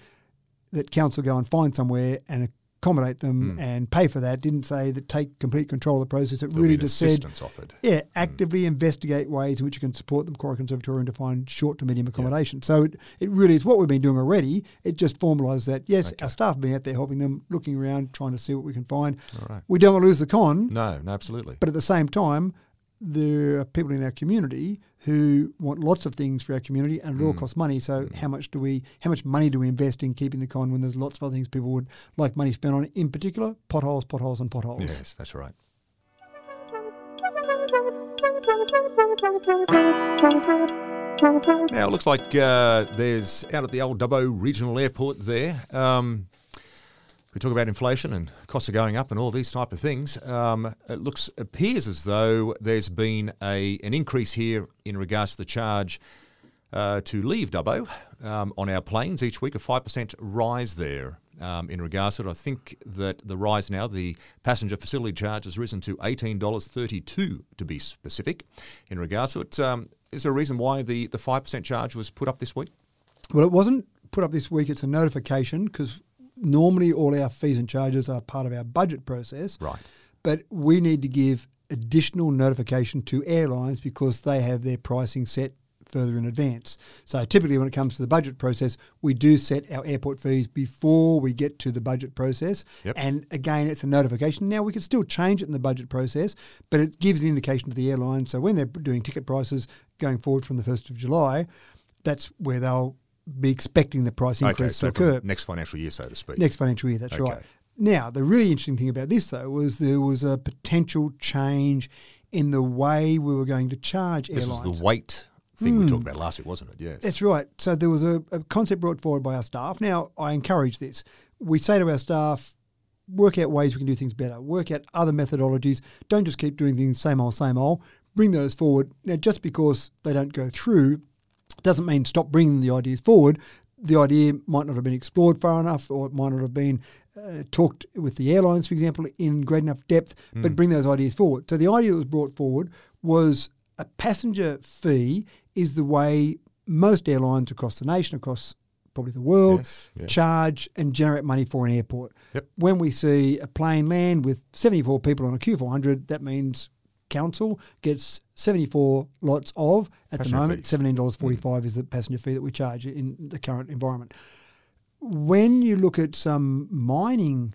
that council go and find somewhere and accommodate them hmm. and pay for that. Didn't say that take complete control of the process. It There'll really just said, offered. yeah, hmm. actively investigate ways in which you can support the Macquarie Conservatorium to find short to medium accommodation. So it, it really is what we've been doing already. It just formalises that. Yes, our staff have been out there helping them, looking around, trying to see what we can find. All right. We don't want to lose the con, No, no, absolutely. but at the same time, there are people in our community who want lots of things for our community, and it all costs money. So, how much do we, how much money do we invest in keeping the con when there's lots of other things people would like money spent on? In particular, potholes, potholes, and potholes. Yes, that's right. Now it looks like uh, there's out at the old Dubbo Regional Airport there. Um, we talk about inflation and costs are going up and all these type of things. Um, it looks appears as though there's been a an increase here in regards to the charge uh, to leave Dubbo um, on our planes each week, a 5% rise there. Um, in regards to it, I think that the rise now, the passenger facility charge has risen to $18.32 to be specific. In regards to it, um, is there a reason why the, the 5% charge was put up this week? Well, it wasn't put up this week. It's a notification because normally all our fees and charges are part of our budget process. Right. But we need to give additional notification to airlines because they have their pricing set further in advance. So typically when it comes to the budget process, we do set our airport fees before we get to the budget process. Yep. And again, it's a notification. Now we can still change it in the budget process, but it gives an indication to the airline. So when they're doing ticket prices going forward from the 1st of July, that's where they'll be expecting the price Okay, increase so to occur. next financial year, so to speak. Next financial year, that's Okay. right. Now, the really interesting thing about this, though, was there was a potential change in the way we were going to charge This airlines. was the weight thing we talked hmm. about last week, wasn't it? Yes. That's right. So there was a, a concept brought forward by our staff. Now, I encourage this. We say to our staff, work out ways we can do things better, work out other methodologies. Don't just keep doing things same old, same old. Bring those forward. Now, just because they don't go through doesn't mean stop bringing the ideas forward. The idea might not have been explored far enough, or it might not have been uh, talked with the airlines, for example, in great enough depth, but bring those ideas forward. So the idea that was brought forward was a passenger fee is the way most airlines across the nation, across probably the world, Yes, yes. charge and generate money for an airport. Yep. When we see a plane land with 74 people on a Q400, that means council gets 74 lots of, at Passenger the moment, fees. $17.45 is the passenger fee that we charge in the current environment. When you look at some mining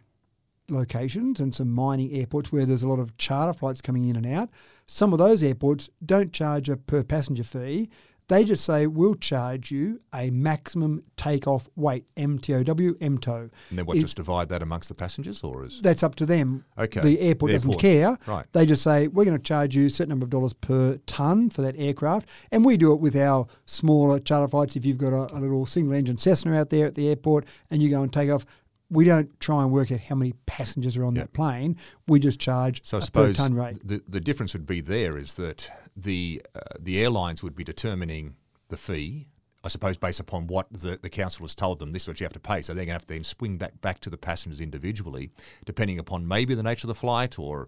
locations and some mining airports where there's a lot of charter flights coming in and out, some of those airports don't charge a per passenger fee. They just say, we'll charge you a maximum takeoff weight, MTOW, MTO. and then what, It- just divide that amongst the passengers, or is That's up to them. Okay. The airport The doesn't care. Right. They just say, we're going to charge you a certain number of dollars per tonne for that aircraft. And we do it with our smaller charter flights. If you've got a, a little single engine Cessna out there at the airport and you go and take off, we don't try and work out how many passengers are on Yep. that plane. We just charge So I a per suppose tonne rate. the the difference would be there is that the uh, the airlines would be determining the fee. I suppose based upon what the, the council has told them, this is what you have to pay. So they're going to have to then swing that back to the passengers individually, depending upon maybe the nature of the flight or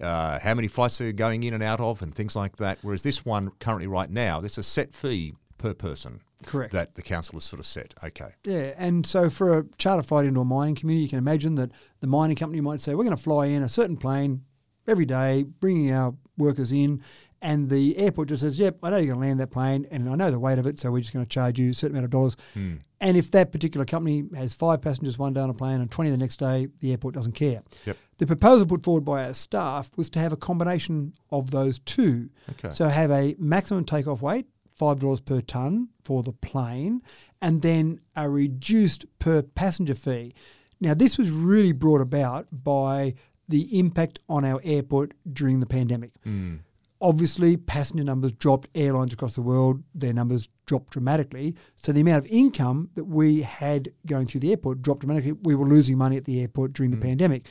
uh, how many flights they're going in and out of and things like that. Whereas this one currently right now, there's a set fee per person Correct. that the council has sort of set. Okay. Yeah, and so for a charter flight into a mining community, you can imagine that the mining company might say, we're going to fly in a certain plane every day, bringing our workers in, and the airport just says, yep, I know you're going to land that plane, and I know the weight of it, so we're just going to charge you a certain amount of dollars. Hmm. And if that particular company has five passengers one day on a plane and 20 the next day, the airport doesn't care. Yep. The proposal put forward by our staff was to have a combination of those two. Okay. So have a maximum takeoff weight, five dollars per ton for the plane, and then a reduced per passenger fee. Now this was really brought about by the impact on our airport during the pandemic. Mm. Obviously, passenger numbers dropped, airlines across the world, their numbers dropped dramatically. So the amount of income that we had going through the airport dropped dramatically. We were losing money at the airport during the mm. pandemic.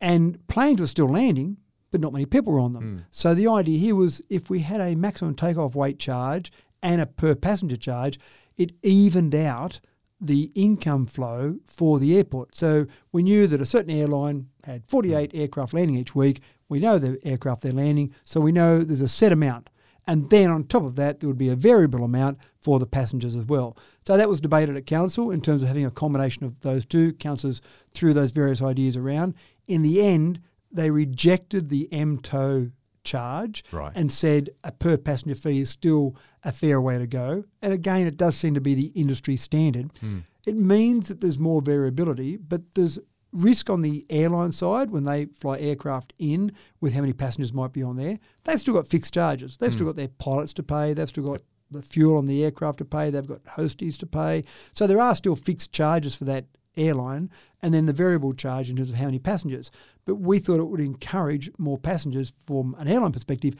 And planes were still landing, but not many people were on them. Hmm. So the idea here was if we had a maximum takeoff weight charge and a per passenger charge, it evened out the income flow for the airport. So we knew that a certain airline had 48 hmm. aircraft landing each week. We know the aircraft they're landing, so we know there's a set amount. And then on top of that, there would be a variable amount for the passengers as well. So that was debated at council in terms of having a combination of those two. Councillors threw those various ideas around. In the end, they rejected the MTO charge Right. and said a per passenger fee is still a fair way to go. And again, it does seem to be the industry standard. Hmm. It means that there's more variability, but there's risk on the airline side when they fly aircraft in with how many passengers might be on there. They've still got fixed charges. They've still hmm. got their pilots to pay. They've still got the fuel on the aircraft to pay. They've got hosties to pay. So there are still fixed charges for that airline and then the variable charge in terms of how many passengers. But we thought it would encourage more passengers from an airline perspective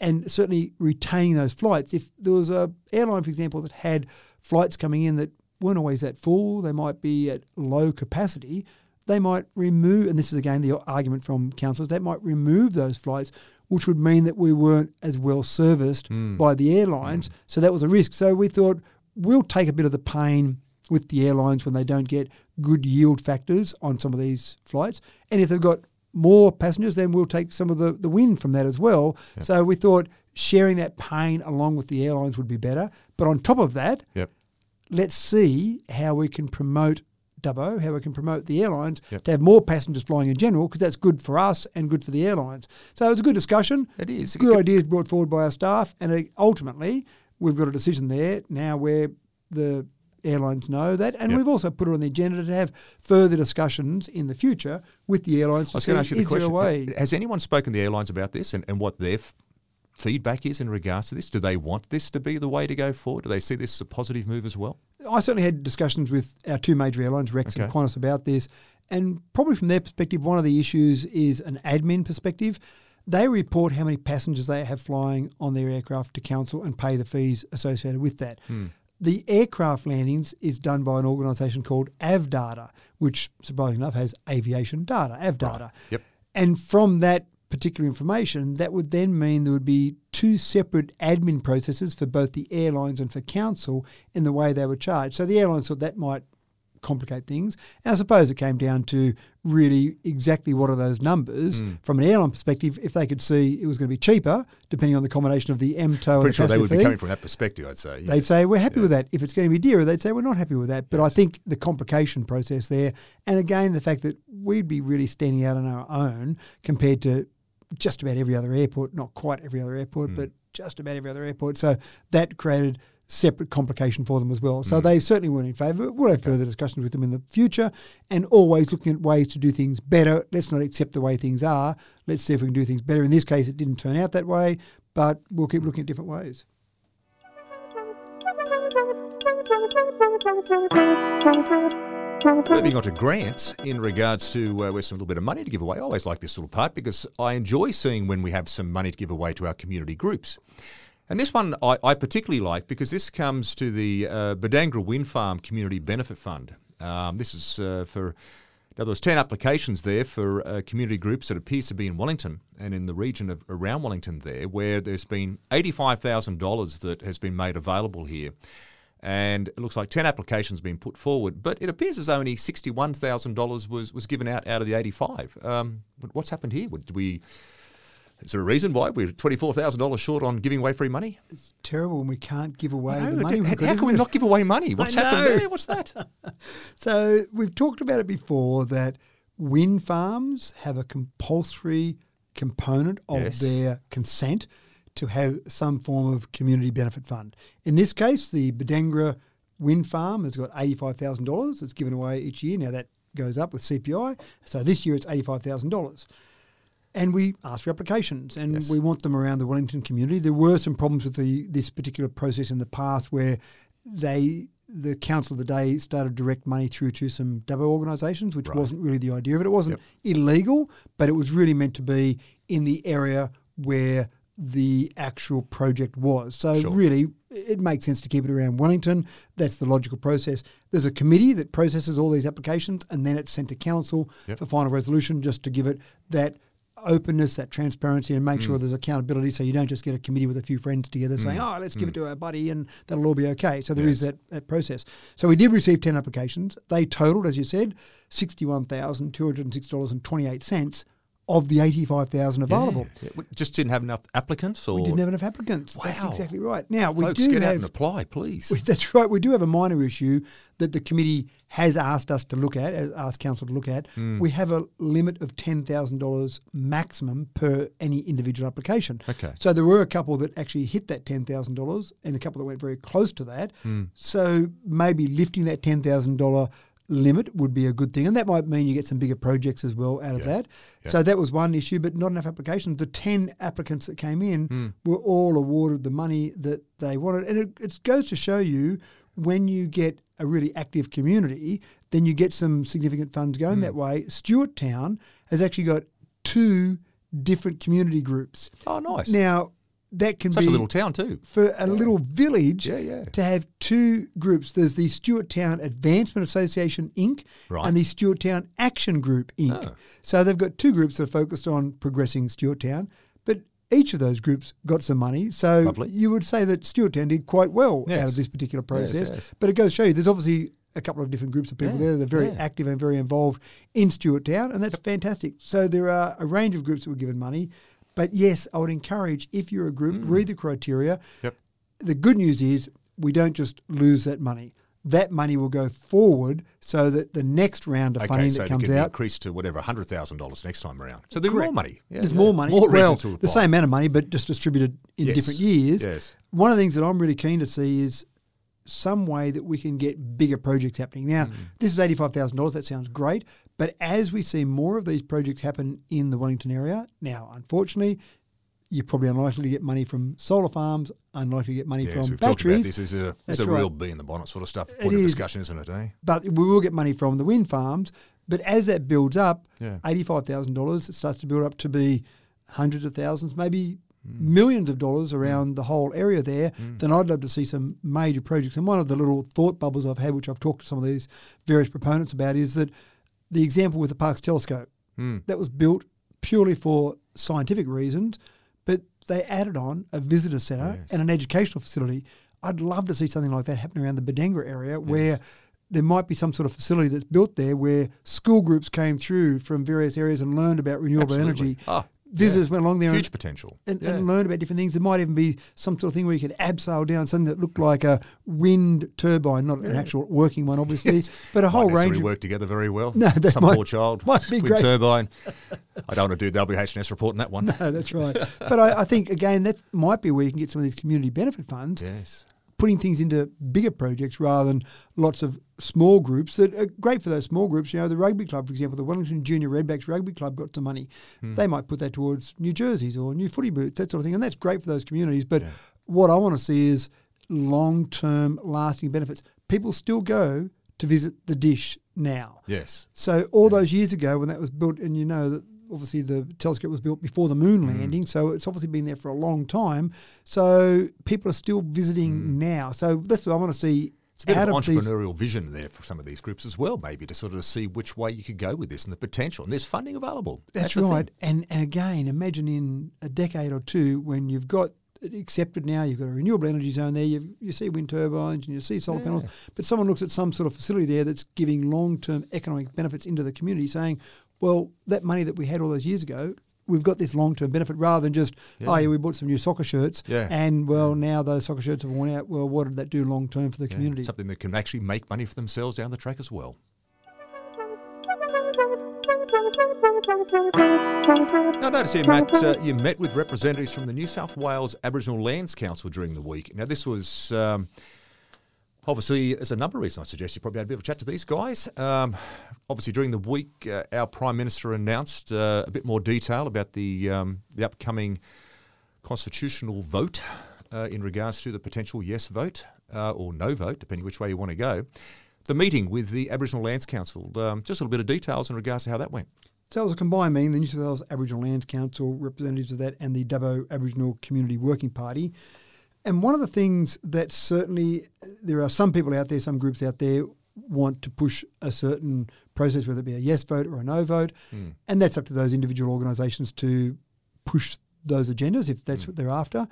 and certainly retaining those flights. If there was a airline, for example, that had flights coming in that weren't always that full, they might be at low capacity, they might remove, and this is again the argument from councillors, they might remove those flights which would mean that we weren't as well serviced Hmm. by the airlines. So that was a risk. So we thought we'll take a bit of the pain with the airlines when they don't get good yield factors on some of these flights. And if they've got more passengers, then we'll take some of the, the win from that as well. So we thought sharing that pain along with the airlines would be better. But on top of that, Yep. let's see how we can promote Dubbo, how we can promote the airlines Yep. to have more passengers flying in general, because that's good for us and good for the airlines. So it was a good discussion. It is. Good ideas brought forward by our staff, and uh, ultimately we've got a decision there now where the airlines know that, and Yep. we've also put it on the agenda to have further discussions in the future with the airlines I to was see ask you the is there a question. way. Has anyone spoken to the airlines about this and, and what their f- feedback is in regards to this? Do they want this to be the way to go forward? Do they see this as a positive move as well? I certainly had discussions with our two major airlines, Rex and Okay. Qantas, about this. And probably from their perspective, one of the issues is an admin perspective. They report how many passengers they have flying on their aircraft to council and pay the fees associated with that. Hmm. The aircraft landings is done by an organisation called Avdata, which surprisingly enough has aviation data, Avdata. Yep. And from that particular information, that would then mean there would be two separate admin processes for both the airlines and for council in the way they were charged. So the airlines thought that might complicate things. And I suppose it came down to really exactly what are those numbers Hmm. from an airline perspective. If they could see it was going to be cheaper, depending on the combination of the MTO and Pretty the sure they would be coming from that perspective, I'd say. They'd yes. say we're happy Yeah. with that. If it's going to be dearer, they'd say we're not happy with that. But I think the complication process there, and again the fact that we'd be really standing out on our own compared to just about every other airport, not quite every other airport, but just about every other airport. So that created separate complication for them as well. So they certainly weren't in favour. We'll have further discussions with them in the future and always looking at ways to do things better. Let's not accept the way things are. Let's see if we can do things better. In this case, it didn't turn out that way, but we'll keep looking at different ways. Moving on to grants in regards to uh, some little bit of money to give away. I always like this little part because I enjoy seeing when we have some money to give away to our community groups. And this one I, I particularly like because this comes to the uh, Bodangora Wind Farm Community Benefit Fund. Um, this is uh, for now. There was ten applications there for uh, community groups that appears to be in Wellington and in the region of around Wellington there, where there's been eighty-five thousand dollars that has been made available here and it looks like 10 applications have been put forward, but it appears as though only $61,000 was, was given out out of the 85. Um, what's happened here? Would we, is there a reason why we're $24,000 short on giving away free money? It's terrible when we can't give away the money. how, how can we not give away money? What's happened there? What's that? So we've talked about it before that wind farms have a compulsory component of Yes. their consent to have some form of community benefit fund. In this case, the Bodangora wind farm has got $85,000 that's given away each year. Now that goes up with CPI. So this year it's $85,000. And we asked for applications, and Yes. we want them around the Wellington community. There were some problems with the this particular process in the past where they the council of the day started direct money through to some Dubbo organisations, which Right. wasn't really the idea of it. It wasn't illegal, but it was really meant to be in the area where the actual project was. So Sure. really, it makes sense to keep it around Wellington. That's the logical process. There's a committee that processes all these applications, and then it's sent to council Yep. for final resolution, just to give it that openness, that transparency, and make mm. sure there's accountability so you don't just get a committee with a few friends together mm. saying, oh, let's give mm. it to our buddy and that'll all be okay. So there yes. is that, that process. So we did receive 10 applications. They totaled, as you said, $61,206.28 of the eighty-five thousand available. Yeah. We just didn't have enough applicants or We didn't have enough applicants. That's Wow. exactly right. Now we folks do get out have and apply, please. we- That's right. We do have a minor issue that the committee has asked us to look at, has asked council to look at. Hmm. We have a limit of ten thousand dollars maximum per any individual application. Okay. So there were a couple that actually hit that ten thousand dollars, and a couple that went very close to that. Hmm. So maybe lifting that ten thousand dollar limit would be a good thing, and that might mean you get some bigger projects as well out of Yeah. that. Yeah. So that was one issue, but not enough applications. The ten applicants that came in Hmm. were all awarded the money that they wanted, and it, it goes to show you when you get a really active community, then you get some significant funds going Hmm. that way. Stuart Town has actually got two different community groups. Oh, nice. Now that can Such be a little town too. for a little village Yeah, yeah. to have two groups. There's the Stuart Town Advancement Association Inc. Right. and the Stuart Town Action Group Inc. Oh. So they've got two groups that are focused on progressing Stuart Town. But each of those groups got some money. So Lovely. you would say that Stuart Town did quite well out of this particular process. yes. But it goes to show you there's obviously a couple of different groups of people Yeah, there. They're very yeah. active and very involved in Stuart Town, and that's fantastic. So there are a range of groups that were given money. But yes, I would encourage if you're a group, read the criteria. Mm. Yep. The good news is we don't just lose that money. That money will go forward so that the next round of Okay, funding so that comes out increased to whatever hundred thousand dollars next time around. So there's more money. Yeah, There's yeah. more money. More well, reason to the same amount of money, but just distributed in Yes. different years. Yes. One of the things that I'm really keen to see is some way that we can get bigger projects happening. Now, Mm. this is $85,000. That sounds great. But as we see more of these projects happen in the Wellington area, now, unfortunately, you're probably unlikely to get money from solar farms, unlikely to get money Yes, from we've talked about batteries. this. This is a, this is a right. real bee in the bonnet sort of stuff. It Point of is. discussion, isn't it? Eh? but we will get money from the wind farms. But as that builds up, Yeah. eighty-five thousand dollars, it starts to build up to be hundreds of thousands, maybe Hmm. millions of dollars around the whole area there. Then I'd love to see some major projects. And one of the little thought bubbles I've had, which I've talked to some of these various proponents about, is that the example with the Parkes Telescope Hmm. that was built purely for scientific reasons, but they added on a visitor centre Yes. and an educational facility. I'd love to see something like that happen around the Bodangora area where there might be some sort of facility that's built there where school groups came through from various areas and learned about renewable Absolutely. energy. Ah, Visitors yeah. went along there Huge and, potential. and, Yeah. and learned about different things. There might even be some sort of thing where you could abseil down something that looked like a wind turbine, not an actual working one, obviously, but a Might whole range of work together very well. No, that Some might- poor child might be great. turbine. I don't want to do the WHS report on that one. No, that's right. but I, I think again that might be where you can get some of these community benefit funds, Yes. putting things into bigger projects rather than lots of small groups that are great for those small groups. You know, the rugby club, for example, the Wellington Junior Redbacks Rugby Club got some money. Hmm. They might put that towards new jerseys or new footy boots, that sort of thing, and that's great for those communities. But what I want to see is long-term, lasting benefits. People still go to visit the dish now. Yes. So all those years ago when that was built, and you know that obviously the telescope was built before the moon Mm. landing, so it's obviously been there for a long time. So people are still visiting now. So that's what I want to see Mm. It's a bit of of these. entrepreneurial vision there for some of these groups as well, maybe to sort of see which way you could go with this and the potential. And there's funding available. That's, thing. right. And and again, imagine in a decade or two when you've got it accepted now, you've got a renewable energy zone there, you you see wind turbines and you see solar panels, but someone looks at some sort of facility there that's giving long term economic benefits into the community, saying, well, that money that we had all those years ago. We've got this long term benefit rather than just, oh, yeah, we bought some new soccer shirts. Yeah. And, well, now those soccer shirts have worn out. Well, what did that do long term for the Yeah, community? Something that can actually make money for themselves down the track as well. Now, notice here, Matt, uh, you met with representatives from the New South Wales Aboriginal Lands Council during the week. Now, this was um, obviously, there's a number of reasons I suggest you probably had a bit of a chat to these guys. Um, obviously, during the week, uh, our Prime Minister announced uh, a bit more detail about the, um, the upcoming constitutional vote uh, in regards to the potential yes vote uh, or no vote, depending which way you want to go. The meeting with the Aboriginal Lands Council, um, just a little bit of details in regards to how that went. So it was a combined meeting, the New South Wales Aboriginal Lands Council, representatives of that, and the Dubbo Aboriginal Community Working Party. And one of the things that certainly there are some people out there, some groups out there want to push a certain process, whether it be a yes vote or a no vote. Hmm. And that's up to those individual organisations to push those agendas if that's hmm. what they're after.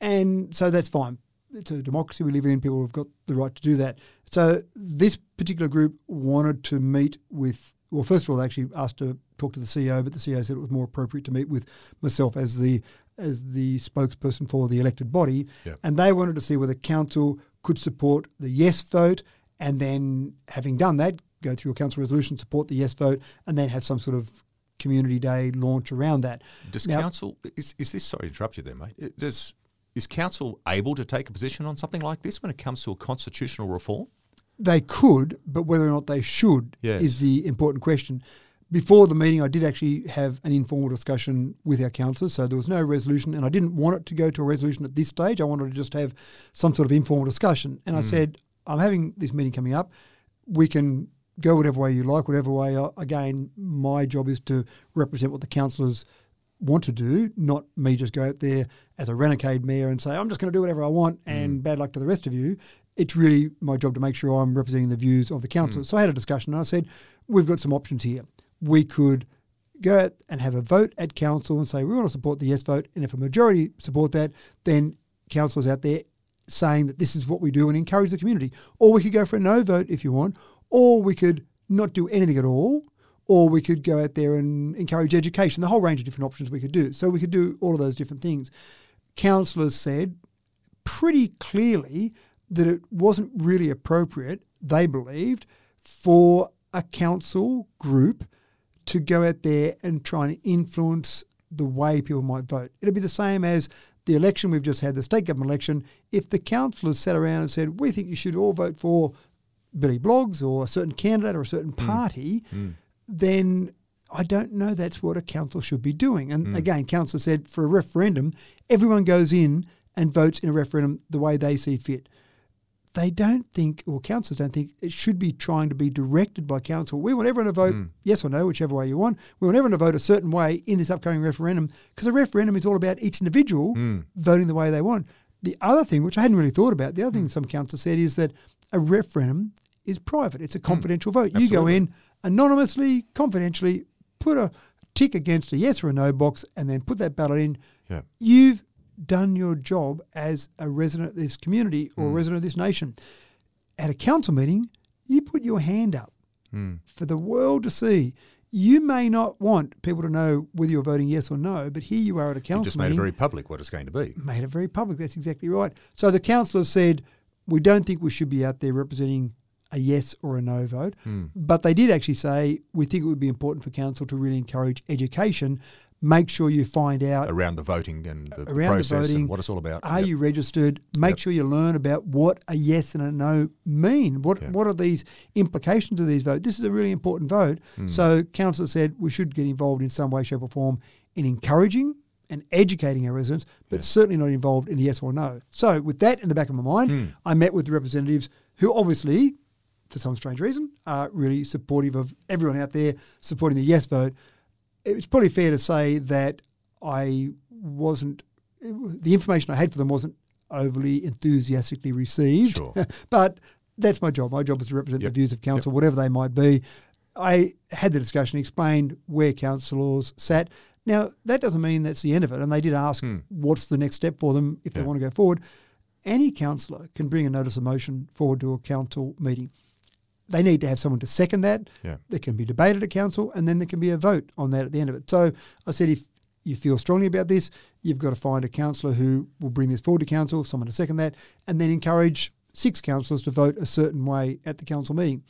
And so that's fine. It's a democracy we live in. People have got the right to do that. So this particular group wanted to meet with, well, first of all, they actually asked to talk to the CEO, but the CEO said it was more appropriate to meet with myself as the as the spokesperson for the elected body. Yep. And they wanted to see whether council could support the yes vote, and then having done that, go through a council resolution, support the yes vote, and then have some sort of community day launch around that. Does Now- council is, is this sorry to interrupt you there, mate? Does is council able to take a position on something like this when it comes to a constitutional reform? They could, but whether or not they should Yes. is the important question. Before the meeting, I did actually have an informal discussion with our councillors, so there was no resolution, and I didn't want it to go to a resolution at this stage. I wanted to just have some sort of informal discussion. And I mm. said, I'm having this meeting coming up. We can go whatever way you like, whatever way. I, again, my job is to represent what the councillors want to do, not me just go out there as a renegade mayor and say, I'm just going to do whatever I want mm. and bad luck to the rest of you. It's really my job to make sure I'm representing the views of the council. Mm. So I had a discussion and I said, we've got some options here. We could go out and have a vote at council and say we want to support the yes vote, and if a majority support that, then councillors out there saying that this is what we do and encourage the community. Or we could go for a no vote if you want, or we could not do anything at all, or we could go out there and encourage education. The whole range of different options we could do. So we could do all of those different things. Councillors said pretty clearly that it wasn't really appropriate, they believed, for a council group to go out there and try and influence the way people might vote. It'd be the same as the election we've just had, the state government election. If the councillors sat around and said, we think you should all vote for Billy Bloggs or a certain candidate or a certain party, Mm. then I don't know that's what a council should be doing. And Mm. again, council said for a referendum, everyone goes in and votes in a referendum the way they see fit. They don't think, or councils don't think, it should be trying to be directed by council. We want everyone to vote Mm. yes or no, whichever way you want. We want everyone to vote a certain way in this upcoming referendum because a referendum is all about each individual Mm. voting the way they want. The other thing, which I hadn't really thought about, the other thing some councils said is that a referendum is private. It's a confidential vote. You go in anonymously, confidentially, put a tick against a yes or a no box, and then put that ballot in. Yeah. You've done your job as a resident of this community or a resident of this nation. At a council meeting, you put your hand up Mm. for the world to see. You may not want people to know whether you're voting yes or no, but here you are at a You council just made meeting it very public what it's going to be. made it very public. That's exactly right. So the councillors said, we don't think we should be out there representing a yes or a no vote. Hmm. But they did actually say, we think it would be important for council to really encourage education. Make sure you find out Around the voting and the, Around the process voting, and what it's all about. are Yep. you registered? Make Yep. sure you learn about what a yes and a no mean. What Yeah. what are these implications of these votes? This is a really important vote. Hmm. So council said we should get involved in some way, shape, or form in encouraging and educating our residents, but Yeah. certainly not involved in a yes or no. So with that in the back of my mind, Hmm. I met with the representatives who obviously, for some strange reason, are really supportive of everyone out there supporting the yes vote. It's probably fair to say that I wasn't the information I had for them wasn't overly enthusiastically received. Sure. but that's my job. My job is to represent Yep. the views of council, whatever they might be. I had the discussion, explained where councillors sat. Now, that doesn't mean that's the end of it. And they did ask Hmm. what's the next step for them if they want to go forward. Any councillor can bring a notice of motion forward to a council meeting. They need to have someone to second that. Yeah. There can be debated at council, and then there can be a vote on that at the end of it. So I said, if you feel strongly about this, you've got to find a councillor who will bring this forward to council, someone to second that, and then encourage six councillors to vote a certain way at the council meeting.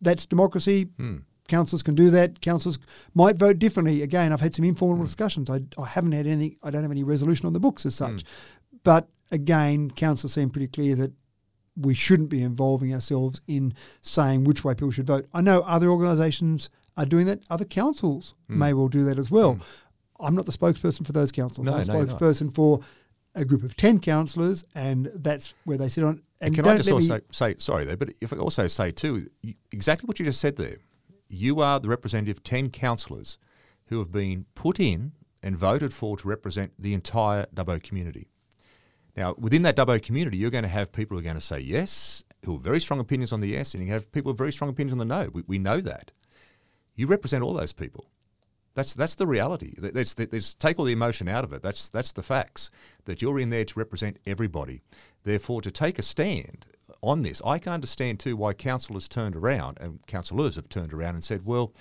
That's democracy. Hmm. Councillors can do that. Councillors might vote differently. Again, I've had some informal discussions. I, I haven't had anything. I don't have any resolution on the books as such. But again, councillors seem pretty clear that we shouldn't be involving ourselves in saying which way people should vote. I know other organisations are doing that. Other councils Hmm. may well do that as well. I'm not the spokesperson for those councils. No, I'm no, a not. spokesperson for a group of 10 councillors, and that's where they sit on. And And can I just also say, sorry there, but if I also say too, exactly what you just said there. You are the representative of 10 councillors who have been put in and voted for to represent the entire Dubbo community. Now, within that Dubbo community, you're going to have people who are going to say yes, who have very strong opinions on the yes, and you have people with very strong opinions on the no. We, we know that. You represent all those people. That's that's the reality. Th- There's, there's, take all the emotion out of it. That's that's the facts. That you're in there to represent everybody. Therefore, to take a stand on this, I can understand too why councillors turned around and councillors have turned around and said, well,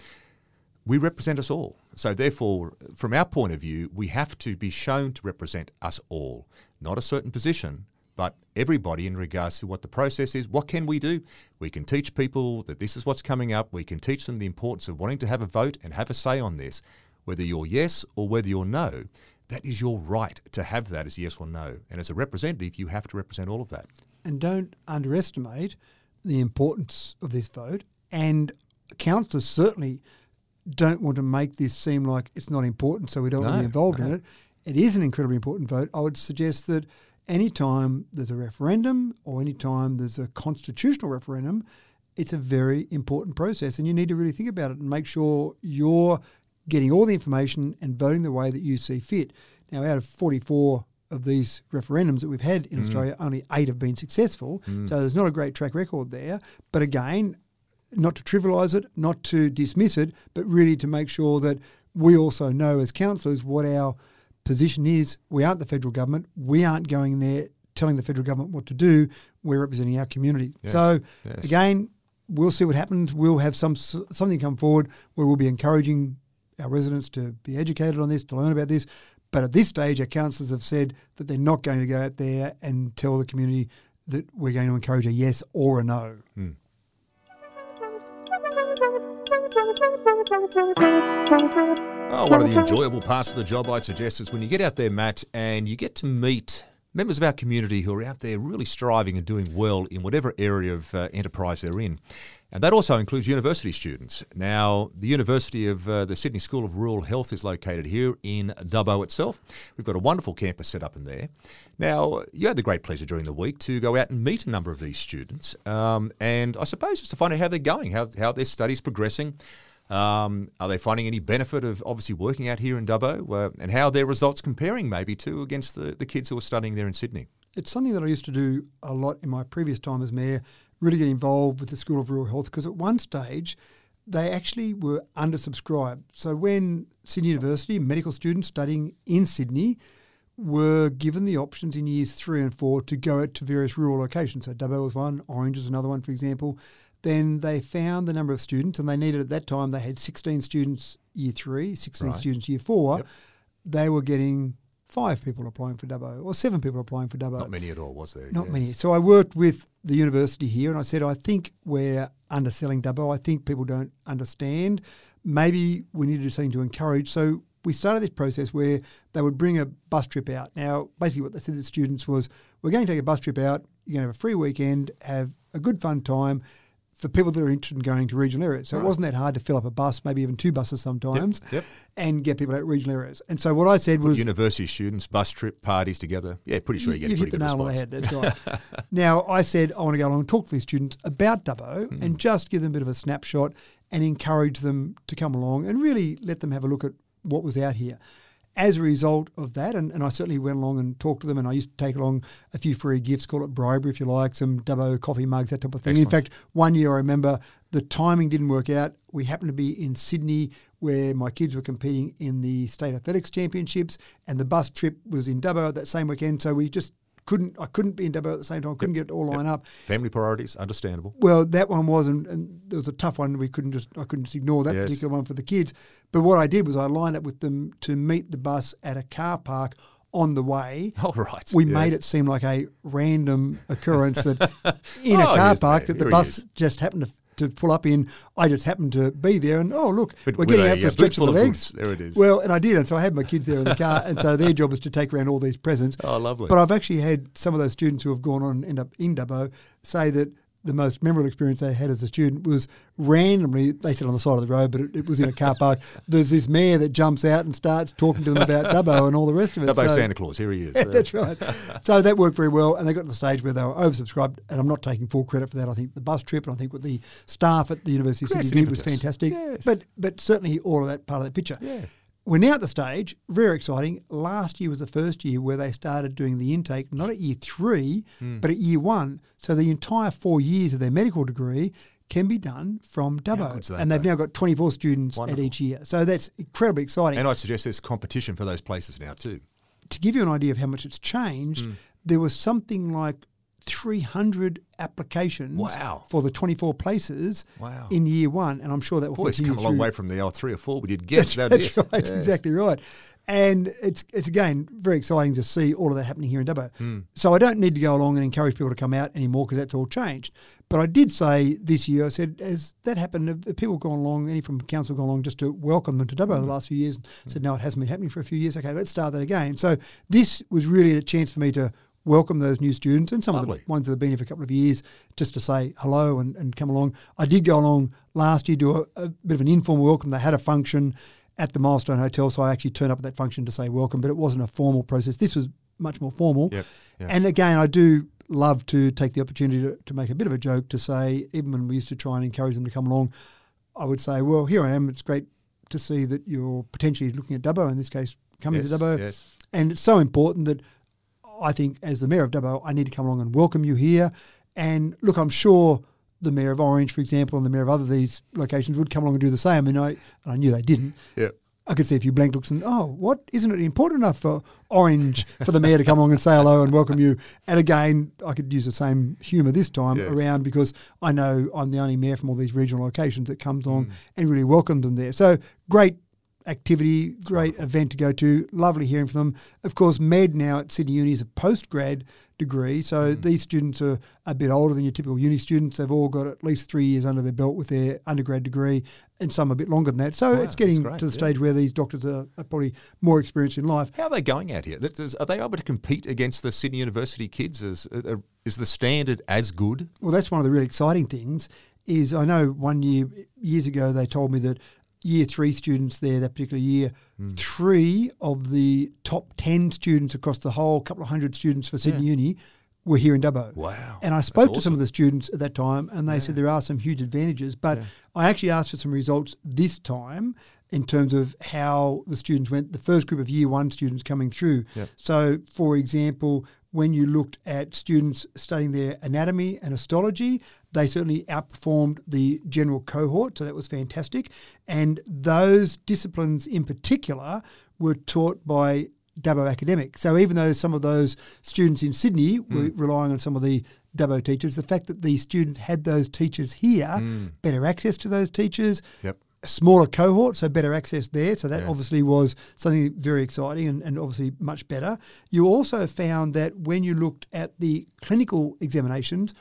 we represent us all. So therefore, from our point of view, we have to be shown to represent us all, not a certain position, but everybody in regards to what the process is. What can we do? We can teach people that this is what's coming up. We can teach them the importance of wanting to have a vote and have a say on this, whether you're yes or whether you're no. That is your right to have that as yes or no. And as a representative, you have to represent all of that. and don't underestimate the importance of this vote. And councillors certainly don't want to make this seem like it's not important, so we don't want to be involved in it. It is an incredibly important vote. I would suggest that any time there's a referendum or any time there's a constitutional referendum, it's a very important process, and you need to really think about it and make sure you're getting all the information and voting the way that you see fit. Now, out of 44 of these referendums that we've had in mm. Australia, only eight have been successful. Mm. So there's not a great track record there. But again, not to trivialise it, not to dismiss it, but really to make sure that we also know as councillors what our position is. We aren't the federal government. We aren't going there telling the federal government what to do. We're representing our community. Yes, So yes. again, we'll see what happens. We'll have some something come forward where we'll be encouraging our residents to be educated on this, to learn about this. But at this stage, our councillors have said that they're not going to go out there and tell the community that we're going to encourage a yes or a no. Hmm. Oh, one of the enjoyable parts of the job, I'd suggest, is when you get out there, Matt, and you get to meet members of our community who are out there really striving and doing well in whatever area of uh, enterprise they're in. And that also includes university students. Now, the University of uh, the Sydney School of Rural Health is located here in Dubbo itself. We've got a wonderful campus set up in there. Now, you had the great pleasure during the week to go out and meet a number of these students, um, and I suppose just to find out how they're going, how, how their studies progressing. Um, are they finding any benefit of obviously working out here in Dubbo, uh, and how are their results comparing maybe to against the, the kids who are studying there in Sydney? It's something that I used to do a lot in my previous time as mayor, really get involved with the School of Rural Health because at one stage they actually were undersubscribed. So when Sydney University, medical students studying in Sydney, were given the options in years three and four to go out to various rural locations. So Dubbo was one, Orange is another one, for example. Then they found the number of students, and they needed at that time they had 16 students year three, 16 Right. students year four. Yep. They were getting five people applying for Dubbo or seven people applying for Dubbo. Not many at all, was there? Not Yes. many. So I worked with the university here and I said, I think we're underselling Dubbo. I think people don't understand. Maybe we need to do something to encourage. So we started this process where they would bring a bus trip out. Now, basically, what they said to the students was, we're going to take a bus trip out. You're going to have a free weekend, have a good fun time for people that are interested in going to regional areas. So Right. it wasn't that hard to fill up a bus, maybe even two buses sometimes, yep. and get people out of regional areas. And so what I said was, University students, bus trip, parties together. Yeah, pretty sure you get pretty hit the good nail on the response. head. That's right. now, I said I want to go along and talk to these students about Dubbo Hmm. and just give them a bit of a snapshot and encourage them to come along and really let them have a look at what was out here. As a result of that, and, and I certainly went along and talked to them, and I used to take along a few free gifts, call it bribery if you like, some Dubbo coffee mugs, that type of thing. In fact, one year I remember the timing didn't work out. We happened to be in Sydney where my kids were competing in the state athletics championships, and the bus trip was in Dubbo that same weekend. So we just couldn't. I couldn't be in Dubbo at the same time. Couldn't get it all lined up. Family priorities, understandable. Well, that one was, and, and it was a tough one. We couldn't just, I couldn't just ignore that Yes. particular one for the kids. But what I did was I lined up with them to meet the bus at a car park on the way. All right. We yes. made it seem like a random occurrence that in Oh, a car park that the bus just happened to, to pull up in. I just happened to be there, and oh look, But we're getting a, out for a stretch of the legs. There it is. Well, and I did, and so I had my kids there in the car, and so their job was to take around all these presents. Oh, lovely. But I've actually had some of those students who have gone on and end up in Dubbo say that the most memorable experience they had as a student was randomly, they sit on the side of the road, but it, it was in a car park. There's this mayor that jumps out and starts talking to them about Dubbo and all the rest of it. Dubbo So- Santa Claus, here he is. That's right. So that worked very well, and they got to the stage where they were oversubscribed. And I'm not taking full credit for that. I think the bus trip and I think what the staff at the University of Sydney did was fantastic. Yes. But but certainly all of that part of the picture. Yeah. We're now at the stage, very exciting. Last year was the first year where they started doing the intake, not at year three, Hmm. but at year one. So the entire four years of their medical degree can be done from Dubbo. and they've though? now got 24 students Wonderful. at each year. So that's incredibly exciting And I'd suggest there's competition for those places now too. to give you an idea of how much it's changed, Hmm. there was something like 300 applications Wow. for the 24 places Wow. in year one, and I'm sure that will Boy, it's come a long way from the old three or four we did get. That's, that that's right, Yeah. exactly right. And it's it's again very exciting to see all of that happening here in Dubbo. Hmm. So I don't need to go along and encourage people to come out anymore because that's all changed. But I did say this year, I said, as that happened, have people gone along, any from council gone along just to welcome them to Dubbo Hmm. the last few years? Said no, it hasn't been happening for a few years. Okay, let's start that again. So this was really a chance for me to welcome those new students and some of the ones that have been here for a couple of years just to say hello and, and come along. I did go along last year, do a, a bit of an informal welcome. They had a function at the Milestone Hotel, so I actually turned up at that function to say welcome, but it wasn't a formal process. This was much more formal. Yep, yep. And again, I do love to take the opportunity to, to make a bit of a joke to say, even when we used to try and encourage them to come along, I would say, well, here I am. It's great to see that you're potentially looking at Dubbo, in this case, coming Yes, to Dubbo. yes. And it's so important that I think, as the mayor of Dubbo, I need to come along and welcome you here. And look, I'm sure the mayor of Orange, for example, and the mayor of other these locations would come along and do the same. And I, and I knew they didn't. Yeah. I could see a few blank looks and, oh, what? Isn't it important enough for Orange for the mayor to come along and say hello and welcome you? And again, I could use the same humour this time Yes. around because I know I'm the only mayor from all these regional locations that comes Mm. along and really welcomed them there. So great activity, great event to go to. Lovely hearing from them. Of course, Med now at Sydney Uni is a postgrad degree, so Mm. these students are a bit older than your typical uni students. They've all got at least three years under their belt with their undergrad degree, and some a bit longer than that. So Wow, it's getting great, to the yeah. stage where these doctors are, are probably more experienced in life. How are they going out here? Are they able to compete against the Sydney University kids? Is, uh, is the standard as good? Well, that's one of the really exciting things. Is I know one year years ago they told me that year three students there that particular year, Hmm. three of the top ten students across the whole couple of hundred students for Sydney Uni were here in Dubbo. Wow. And I That's spoke to some of the students at that time, and they said there are some huge advantages. But I actually asked for some results this time in terms of how the students went. The first group of year one students coming through. Yep. So, for example, when you looked at students studying their anatomy and histology, they certainly outperformed the general cohort. So that was fantastic. And those disciplines in particular were taught by Dubbo Academic. So even though some of those students in Sydney hmm. were relying on some of the Dubbo teachers, the fact that the students had those teachers here, hmm. better access to those teachers, Yep. A smaller cohort, so better access there. So that obviously was something very exciting and, and obviously much better. You also found that when you looked at the clinical examinations,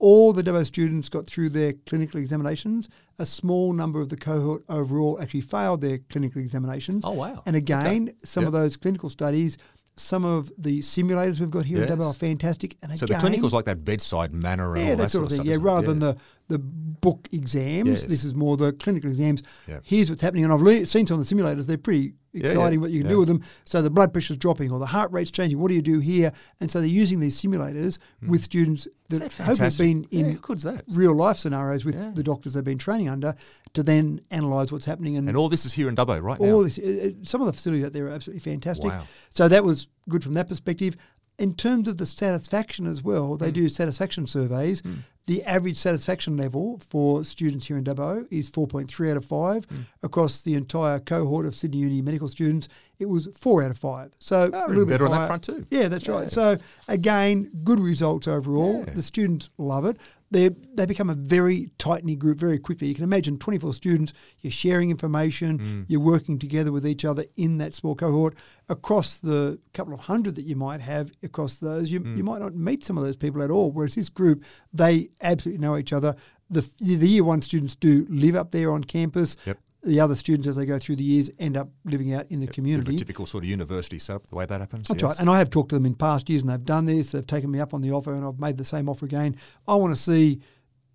all the Dubbo students got through their clinical examinations. A small number of the cohort overall actually failed their clinical examinations. Oh, wow. And again, some Yep. of those clinical studies, some of the simulators we've got here at Yes. Dubbo are fantastic. And So again, the clinical's like that bedside manner and yeah, all that, that, sort of thing. stuff, Yeah, rather than the the book exams, Yes. this is more the clinical exams. Yeah. Here's what's happening, and I've le- seen some of the simulators. They're pretty yeah. exciting what you can Yeah. do with them. So the blood pressure's dropping, or the heart rate's changing. What do you do here? And so they're using these simulators with students that, hopefully have been in Yeah, real life scenarios with Yeah. the doctors they've been training under to then analyse what's happening and And all this is here in Dubbo right all now. this, uh, uh, some of the facilities out there are absolutely fantastic. Wow. So that was good from that perspective. In terms of the satisfaction as well, they do satisfaction surveys. The average satisfaction level for students here in Dubbo is 4.3 out of 5. Hmm. Across the entire cohort of Sydney Uni medical students, it was 4 out of 5. So Oh, a little bit better on that front too. Yeah, that's right. So again, good results overall. Yeah. The students love it. They they become a very tight knit group very quickly. You can imagine twenty four students. You're sharing information. Mm. You're working together with each other in that small cohort across the couple of hundred that you might have across those. You Mm. you might not meet some of those people at all. Whereas this group, they absolutely know each other. The the year one students do live up there on campus. Yep. The other students, as they go through the years, end up living out in the community. a typical sort of university setup, the way that happens. That's yes. right. And I have talked to them in past years and they've done this. They've taken me up on the offer and I've made the same offer again. I want to see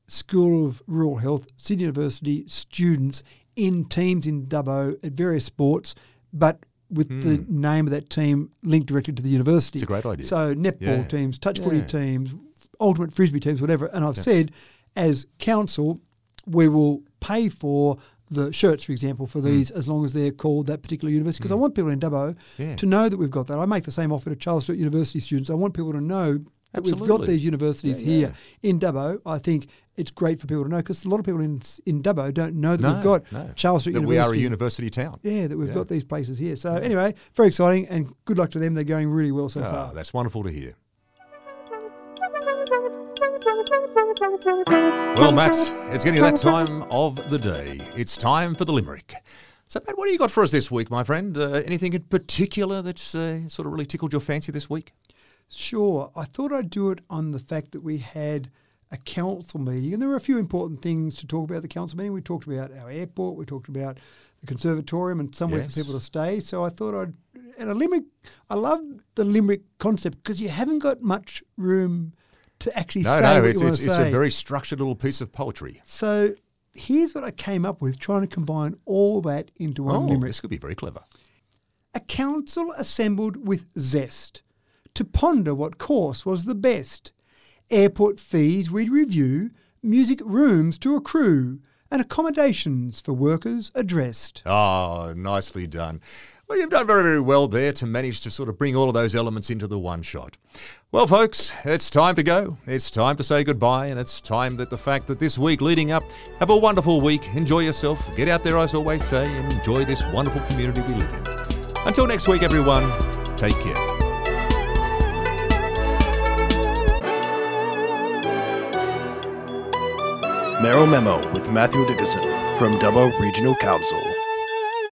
School of Rural Health, Sydney University students in teams in Dubbo at various sports, but with the name of that team linked directly to the university. Hmm. It's a great idea. So netball Yeah. teams, touch footy Yeah. teams, ultimate frisbee teams, whatever. And I've said, as council, we will pay for the shirts, for example, for these as long as they're called that particular university. Because I want people in Dubbo Yeah. to know that we've got that. I make the same offer to Charles Sturt University students. I want people to know that we've got these universities Yeah, here in Dubbo. I think it's great for people to know because a lot of people in in Dubbo don't know that No, we've got no. Charles Sturt that we University. are a university town. yeah, that we've Yeah. got these places here. So anyway, very exciting and good luck to them. They're going really well so Ah, far. that's wonderful to hear. Well, Matt, it's getting that time of the day. It's time for the limerick. So, Matt, what do you got for us this week, my friend? Uh, anything in particular that's uh, sort of really tickled your fancy this week? Sure. I thought I'd do it on the fact that we had a council meeting, and there were a few important things to talk about at the council meeting. We talked about our airport, we talked about the conservatorium, and somewhere Yes. for people to stay. So I thought I'd, and a limerick, I love the limerick concept because you haven't got much room to actually No, say no, what it's you it's, it's say. a very structured little piece of poetry. so here's what I came up with, trying to combine all that into one Oh, limerick. this could be very clever. A council assembled with zest to ponder what course was the best. Airport fees we'd review, music rooms to accrue, and accommodations for workers addressed. Oh, nicely done. Well, you've done very, very well there to manage to sort of bring all of those elements into the one shot. Well, folks, it's time to go. It's time to say goodbye, and it's time that the fact that this week leading up, have a wonderful week, enjoy yourself, get out there, as always say, and enjoy this wonderful community we live in. Until next week, everyone, take care. Mayoral Memo with Mathew Dickerson from Dubbo Regional Council.